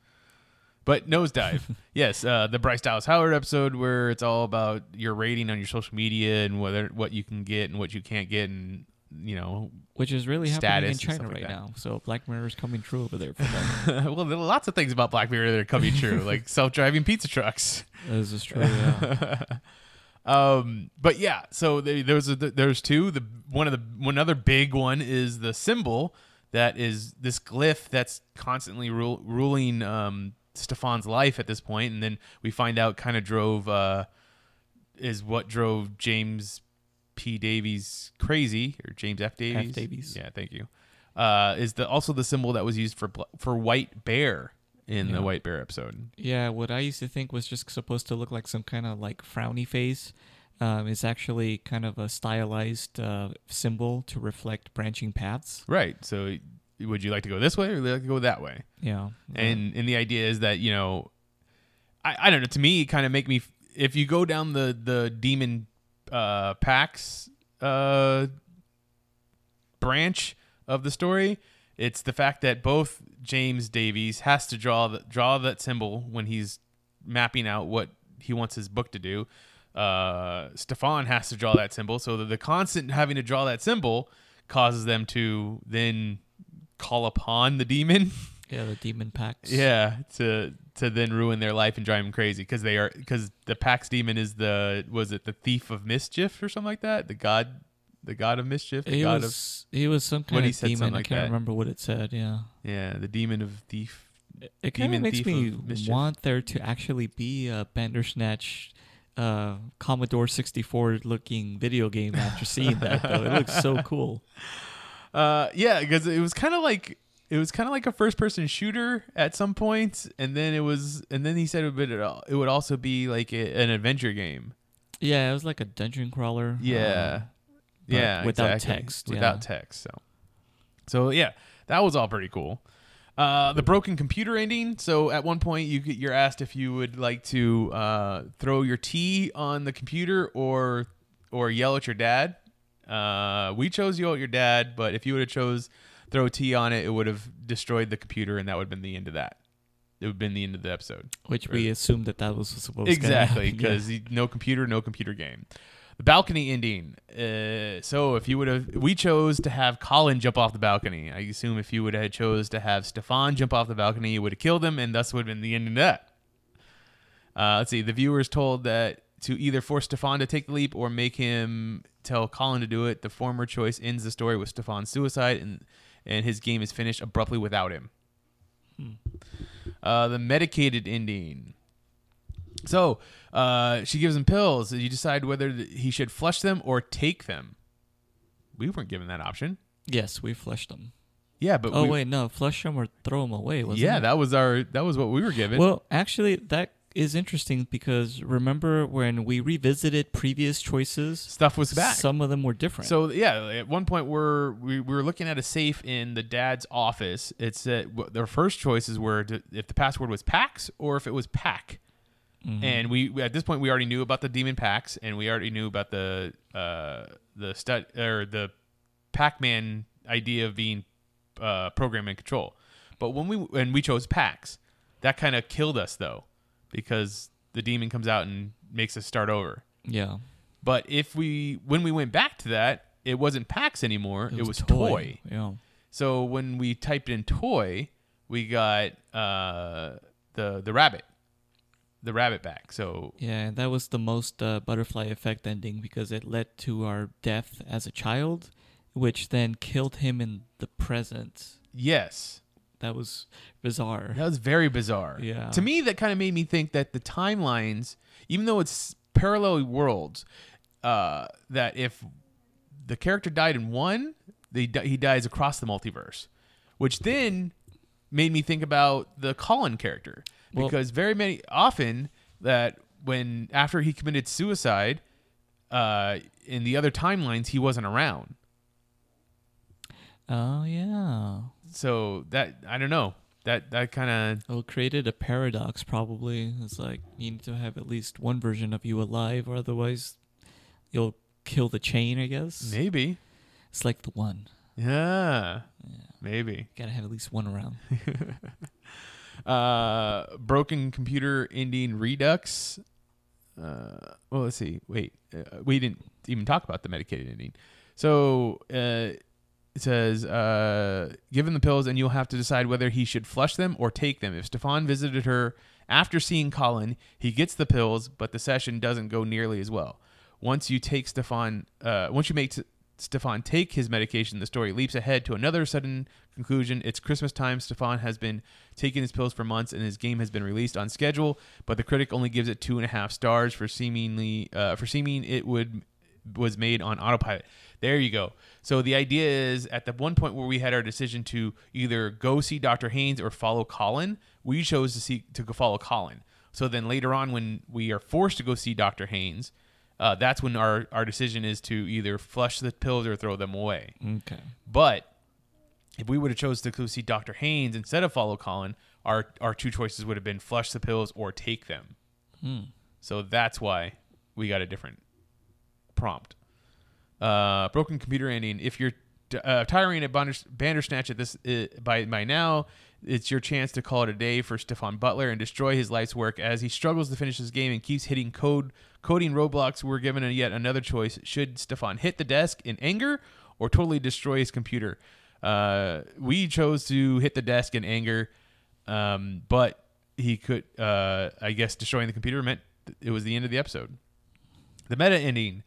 But nosedive. [laughs] yes, uh, the Bryce Dallas Howard episode where it's all about your rating on your social media and whether what you can get and what you can't get and you know. Which is really happening in China stuff like right now. So Black Mirror is coming true over there for them. [laughs] well, there are lots of things about Black Mirror that are coming true, [laughs] like self-driving pizza trucks. this is true. Yeah. [laughs] um, but yeah, so there- there's a, there's two. The one of the one other big one is the symbol that is this glyph that's constantly rule, ruling um, Stefan's life at this point, and then we find out kind of drove uh, is what drove James P. Davies crazy or James F. Davies. Davies. Yeah, thank you. Uh, is the also the symbol that was used for for White Bear in Yeah. the White Bear episode. Yeah, what I used to think was just supposed to look like some kind of like frowny face. Um, is actually kind of a stylized uh, symbol to reflect branching paths. Right. So would you like to go this way or would you like to go that way? Yeah, And and the idea is that, you know, I, I don't know, to me it kind of make me if you go down the the demon uh Pax uh branch of the story, it's the fact that both James Davies has to draw the, draw that symbol when he's mapping out what he wants his book to do. Uh, Stefan has to draw that symbol, so that the constant having to draw that symbol causes them to then call upon the demon. [laughs] yeah, the demon Pax. Yeah, to to then ruin their life and drive them crazy because they are because the Pax demon is the was it the thief of mischief or something like that the god the god of mischief the he god was he was some What kind he of said, demon. something I can't that. remember what it said. Yeah, yeah the demon of thief it kind of makes me want there to actually be a Bandersnatch. Uh, Commodore 64 looking video game after seeing that though. It looks so cool. [laughs] uh yeah because it was kind of like it was kind of like a first person shooter at some point and then it was and then he said it would, it would also be like a, an adventure game Yeah, it was like a dungeon crawler. Yeah. um, yeah, without exactly. text, Without yeah. text. So, so yeah, that was all pretty cool. Uh, the broken computer ending. So at one point, you get, you're asked if you would like to uh, throw your tea on the computer or or yell at your dad. Uh, we chose yell at your dad, but if you would have chose throw tea on it, it would have destroyed the computer, and that would have been the end of that. It would have been the end of the episode. which we assumed that that was supposed to Exactly, happen, yeah. because no computer, no computer game. The balcony ending. Uh, so if you would have, we chose to have Colin jump off the balcony. I assume if you would have chose to have Stefan jump off the balcony, you would have killed him, and thus would have been the end of that. Uh, let's see. The viewers told that to either force Stefan to take the leap or make him tell Colin to do it. The former choice ends the story with Stefan's suicide, and and his game is finished abruptly without him. Uh, the medicated ending. So uh, she gives him pills. You decide whether he should flush them or take them. We weren't given that option. Yes, we flushed them. Yeah, but oh we- wait, no, flush them or throw them away. Wasn't yeah, it? that was our that was what we were given. Well, actually, that is interesting because remember when we revisited previous choices, Stuff was back. some of them were different. So yeah, at one point we're we, we were looking at a safe in the dad's office. It said w- their first choices were to, if the password was PAX or if it was PAC. Mhm. And we at this point we already knew about the demon Pax and we already knew about the uh the stud or the Pac-Man idea of being uh program and control. But when we when we chose PAX, that kind of killed us though because the demon comes out and makes us start over. yeah, But if we when we went back to that, it wasn't PAX anymore. It, was, toy. Yeah. So when we typed in toy, we got uh, the the rabbit, the rabbit back. So Yeah, that was the most uh, butterfly effect ending because it led to our death as a child, which then killed him in the present. yes, That was bizarre. that was very bizarre. Yeah. To me, that kind of made me think that the timelines, even though it's parallel worlds, uh, that if the character died in one, they he dies across the multiverse, which then made me think about the Colin character Well- because very many often that when after he committed suicide, uh, in the other timelines he wasn't around. Oh yeah. So that I don't know that that kind of Well, created a paradox. Probably it's like you need to have at least one version of you alive, or otherwise you'll kill the chain. I guess maybe it's like the one. yeah Yeah. maybe. Gotta have at least one around. [laughs] uh broken computer ending redux uh well let's see wait uh, we didn't even talk about the medicated ending so uh it says uh given the pills and you'll have to decide whether he should flush them or take them if stefan visited her after seeing colin he gets the pills but the session doesn't go nearly as well once you take stefan uh once you make Stefan take his medication, the story leaps ahead to another sudden conclusion. It's Christmas time. Stefan has been taking his pills for months, and his game has been released on schedule. But the critic only gives it two and a half stars for seemingly uh, for seeming it would was made on autopilot. There you go. So the idea is at the one point where we had our decision to either go see Dr. Haynes or follow Colin, we chose to see to go follow Colin. So then later on, when we are forced to go see Dr. Haynes, uh, that's when our, our decision is to either flush the pills or throw them away. Okay. But if we would have chose to go see Dr. Haynes instead of follow Colin, our our two choices would have been flush the pills or take them. Hmm. So that's why we got a different prompt. Uh, broken computer ending. If you're uh, tiring at Bander- Bandersnatch at this uh, by by now, it's your chance to call it a day for Stefan Butler and destroy his life's work as he struggles to finish his game and keeps hitting code coding roadblocks. We're given a yet another choice: should Stefan hit the desk in anger or totally destroy his computer? Uh, we chose to hit the desk in anger, um, but he could, uh, I guess, destroying the computer meant it was the end of the episode. The meta ending.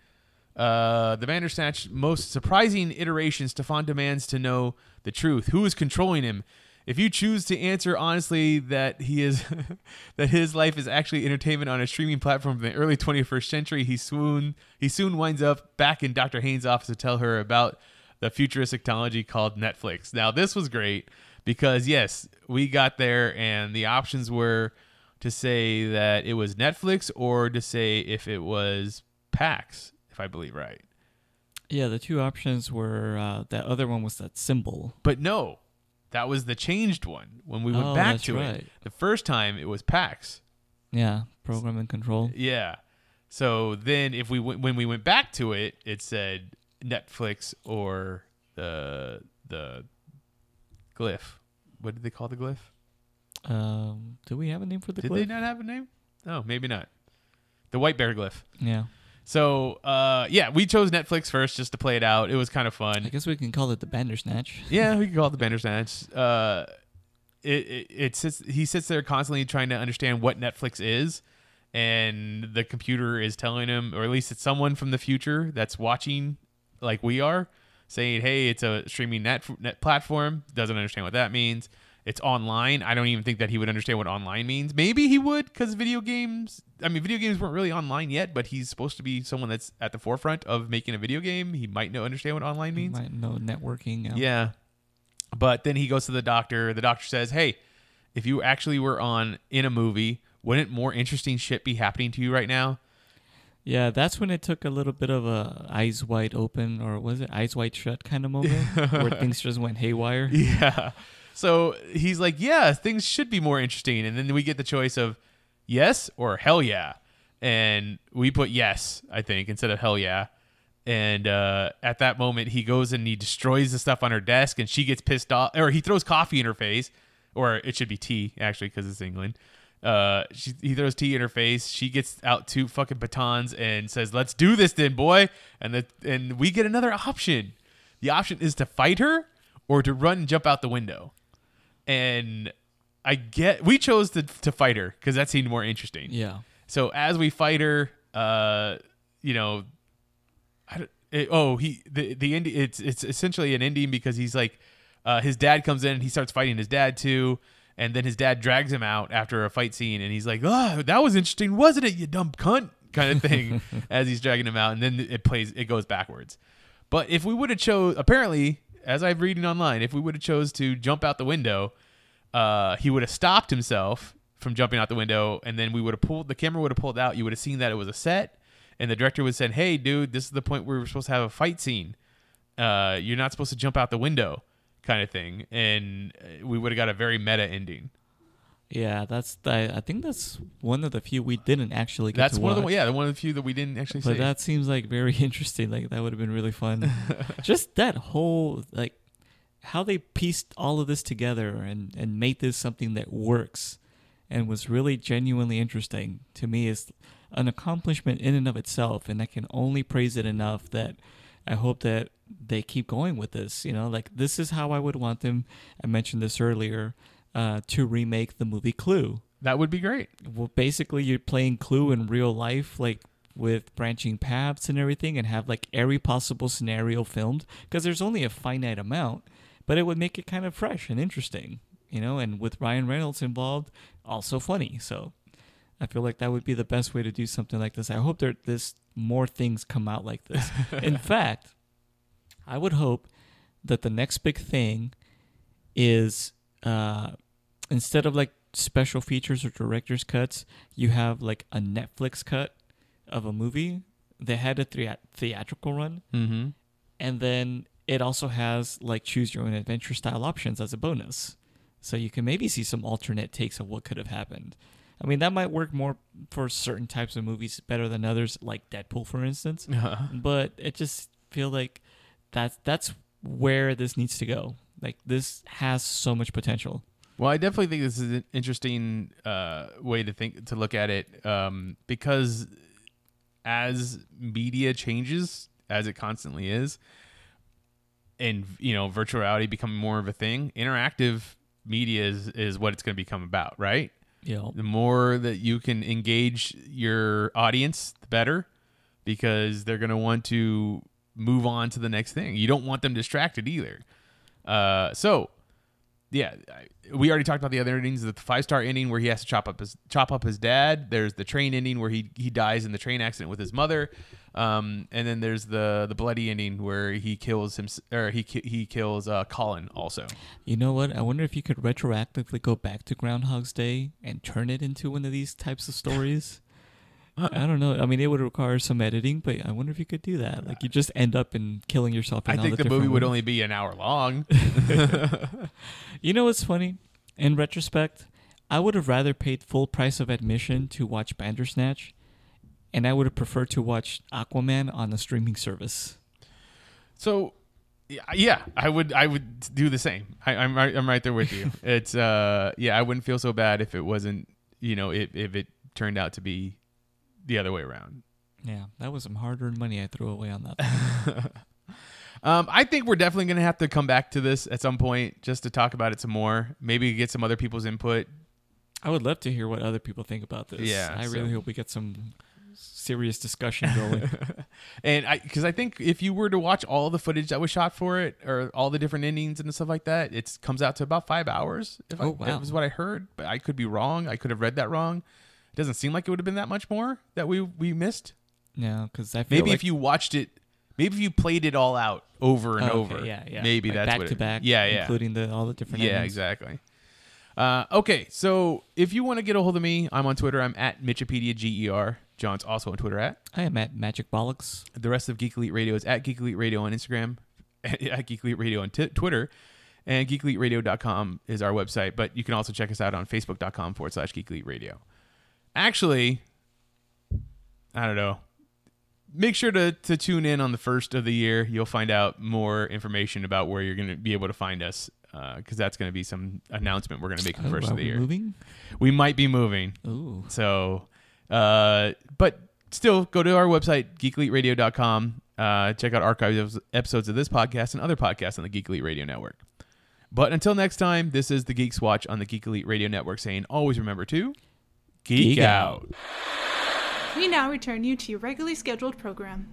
Uh, the Bandersnatch most surprising iteration. Stefan demands to know the truth. Who is controlling him? If you choose to answer honestly that he is [laughs] that his life is actually entertainment on a streaming platform from the early 21st century, he soon he soon winds up back in Dr. Haynes' office to tell her about the futuristic technology called Netflix. Now this was great because yes, we got there and the options were to say that it was Netflix or to say if it was PAX, if I believe right. Yeah, the two options were uh, that other one was that symbol. But no, that was the changed one when we went Oh, back to right. it. The first time it was PAX. Yeah, program and control. Yeah. So then if we went, when we went back to it, it said Netflix or the the glyph. What did they call the glyph? Um, do we have a name for the Did glyph? Did they not have a name? Oh, maybe not. The white bear glyph. Yeah, So uh, yeah, we chose Netflix first just to play it out. It was kind of fun. I guess we can call it the Bandersnatch. Yeah, we can call it the [laughs] Bandersnatch. Uh, it, it it sits. He sits there constantly trying to understand what Netflix is, and the computer is telling him, or at least it's someone from the future that's watching, like we are, saying, "Hey, it's a streaming net net platform." Doesn't understand what that means. It's online. I don't even think that he would understand what online means. Maybe he would, because video games. I mean, video games weren't really online yet, but he's supposed to be someone that's at the forefront of making a video game. He might know understand what online means. might know networking. Yeah. Yeah. But then he goes to the doctor. The doctor says, "Hey, if you actually were on in a movie, wouldn't more interesting shit be happening to you right now? Yeah, that's when it took a little bit of a eyes wide open or was it eyes wide shut kind of moment where [laughs] things just went haywire. Yeah. So he's like, yeah, things should be more interesting. And then we get the choice of yes or hell yeah. And we put yes, I think, instead of hell yeah. And uh, at that moment, he goes and he destroys the stuff on her desk, and she gets pissed off, or he throws coffee in her face, or it should be tea actually, because it's England. Uh, she, he throws tea in her face. She gets out two fucking batons and says, "Let's do this, then, boy." And the and we get another option. The option is to fight her or to run and jump out the window. And I get we chose to to fight her because that seemed more interesting. Yeah. So as we fight her, uh, you know, I don't- it, oh he the the ending it's it's essentially an ending because he's like, uh, his dad comes in and he starts fighting his dad too, and then his dad drags him out after a fight scene and he's like, oh that was interesting, wasn't it, you dumb cunt, kind of [laughs] thing, as he's dragging him out, and then it plays it goes backwards. But if we would have chose, apparently, as I'm reading online, if we would have chose to jump out the window, uh, he would have stopped himself from jumping out the window, and then we would have pulled the camera would have pulled out. You would have seen that it was a set, and the director would have said, "Hey, dude, this is the point where we're supposed to have a fight scene. Uh, you're not supposed to jump out the window." Kind of thing, and uh, we would have got a very meta ending. Yeah, that's the, I think that's one of the few we didn't actually get That's to one of the yeah, one of the few that we didn't actually But see. that seems like very [laughs] interesting. Like that would have been really fun. [laughs] Just that whole like how they pieced all of this together and and made this something that works and was really genuinely interesting to me is an accomplishment in and of itself and I can only praise it enough that I hope that they keep going with this, you know, like this is how I would want them I mentioned this earlier uh, to remake the movie Clue that would be great. well, basically you're playing Clue in real life, like with branching paths and everything, and have like every possible scenario filmed because there's only a finite amount, but it would make it kind of fresh and interesting, you know. And with Ryan Reynolds involved, also funny. So I feel like that would be the best way to do something like this. I hope there this more things come out like this. [laughs] in fact, I would hope that the next big thing is uh, instead of like special features or director's cuts, you have like a Netflix cut of a movie that had a thea- theatrical run, Mm-hmm. and then it also has like choose your own adventure style options as a bonus. So you can maybe see some alternate takes of what could have happened. I mean, that might work more for certain types of movies better than others, like Deadpool, for instance. [laughs] but it just feel like that's that's where this needs to go. Like this has so much potential. Well, I definitely think this is an interesting uh, way to think to look at it um, because as media changes, as it constantly is, and you know, virtual reality becoming more of a thing, interactive media is is what it's going to become about, right? Know, The more that you can engage your audience, the better, because they're going to want to move on to the next thing. You don't want them distracted either. Uh, so, yeah, we already talked about the other endings. The five star ending where he has to chop up his chop up his dad. There's the train ending where he he dies in the train accident with his mother. Um, and then there's the the bloody ending where he kills him or he he kills uh, Colin also. you know what? I wonder if you could retroactively go back to Groundhog's Day and turn it into one of these types of stories. I don't know. I mean, it would require some editing, but I wonder if you could do that. Like, you just end up in killing yourself. In I think the movie would only be an hour long. [laughs] [laughs] You know what's funny? In retrospect, I would have rather paid full price of admission to watch Bandersnatch, and I would have preferred to watch Aquaman on a streaming service. So, yeah, yeah, I would I would do the same. I, I'm right, I'm right there with you. [laughs] it's uh yeah, I wouldn't feel so bad if it wasn't you know if if it turned out to be the other way around. Yeah, that was some hard-earned money I threw away on that. [laughs] Um, I think we're definitely gonna have to come back to this at some point just to talk about it some more. Maybe get some other people's input. I would love to hear what other people think about this. Yeah, I really hope we get some serious discussion going. [laughs] And I, because I think if you were to watch all the footage that was shot for it, or all the different endings and stuff like that, it comes out to about five hours. If I, Oh, wow. that was what I heard, but I could be wrong. I could have read that wrong. Doesn't seem like it would have been that much more that we we missed. no, because I feel Maybe like if you watched it, maybe if you played it all out over and Oh, okay, over. yeah, yeah, Maybe Like that's back what to it- back. Yeah, yeah, including the all the different. yeah, endings. exactly. Uh, okay, so if you want to get a hold of me, I'm on Twitter. I'm at Mitchipedia G-E-R. John's also on Twitter at. I am at Magic Bollocks. The rest of Geek Elite Radio is at Geek Elite Radio on Instagram, [laughs] at Geek Elite Radio on t- Twitter, and geekeliteradio.com is our website. But you can also check us out on facebook.com forward slash Geek Elite Radio. Actually, I don't know. Make sure to, to tune in on the first of the year. You'll find out more information about where you're going to be able to find us because that's going to be some announcement we're going to make Oh, first of the year. moving? We might be moving. Ooh. So, uh, but still, go to our website, geekeliteradio.com. Uh, check out archives episodes of this podcast and other podcasts on the Geek Elite Radio Network. But until next time, this is the Geeks Watch on the Geek Elite Radio Network saying always remember to geek, Geek out. out. We now return you to your regularly scheduled program.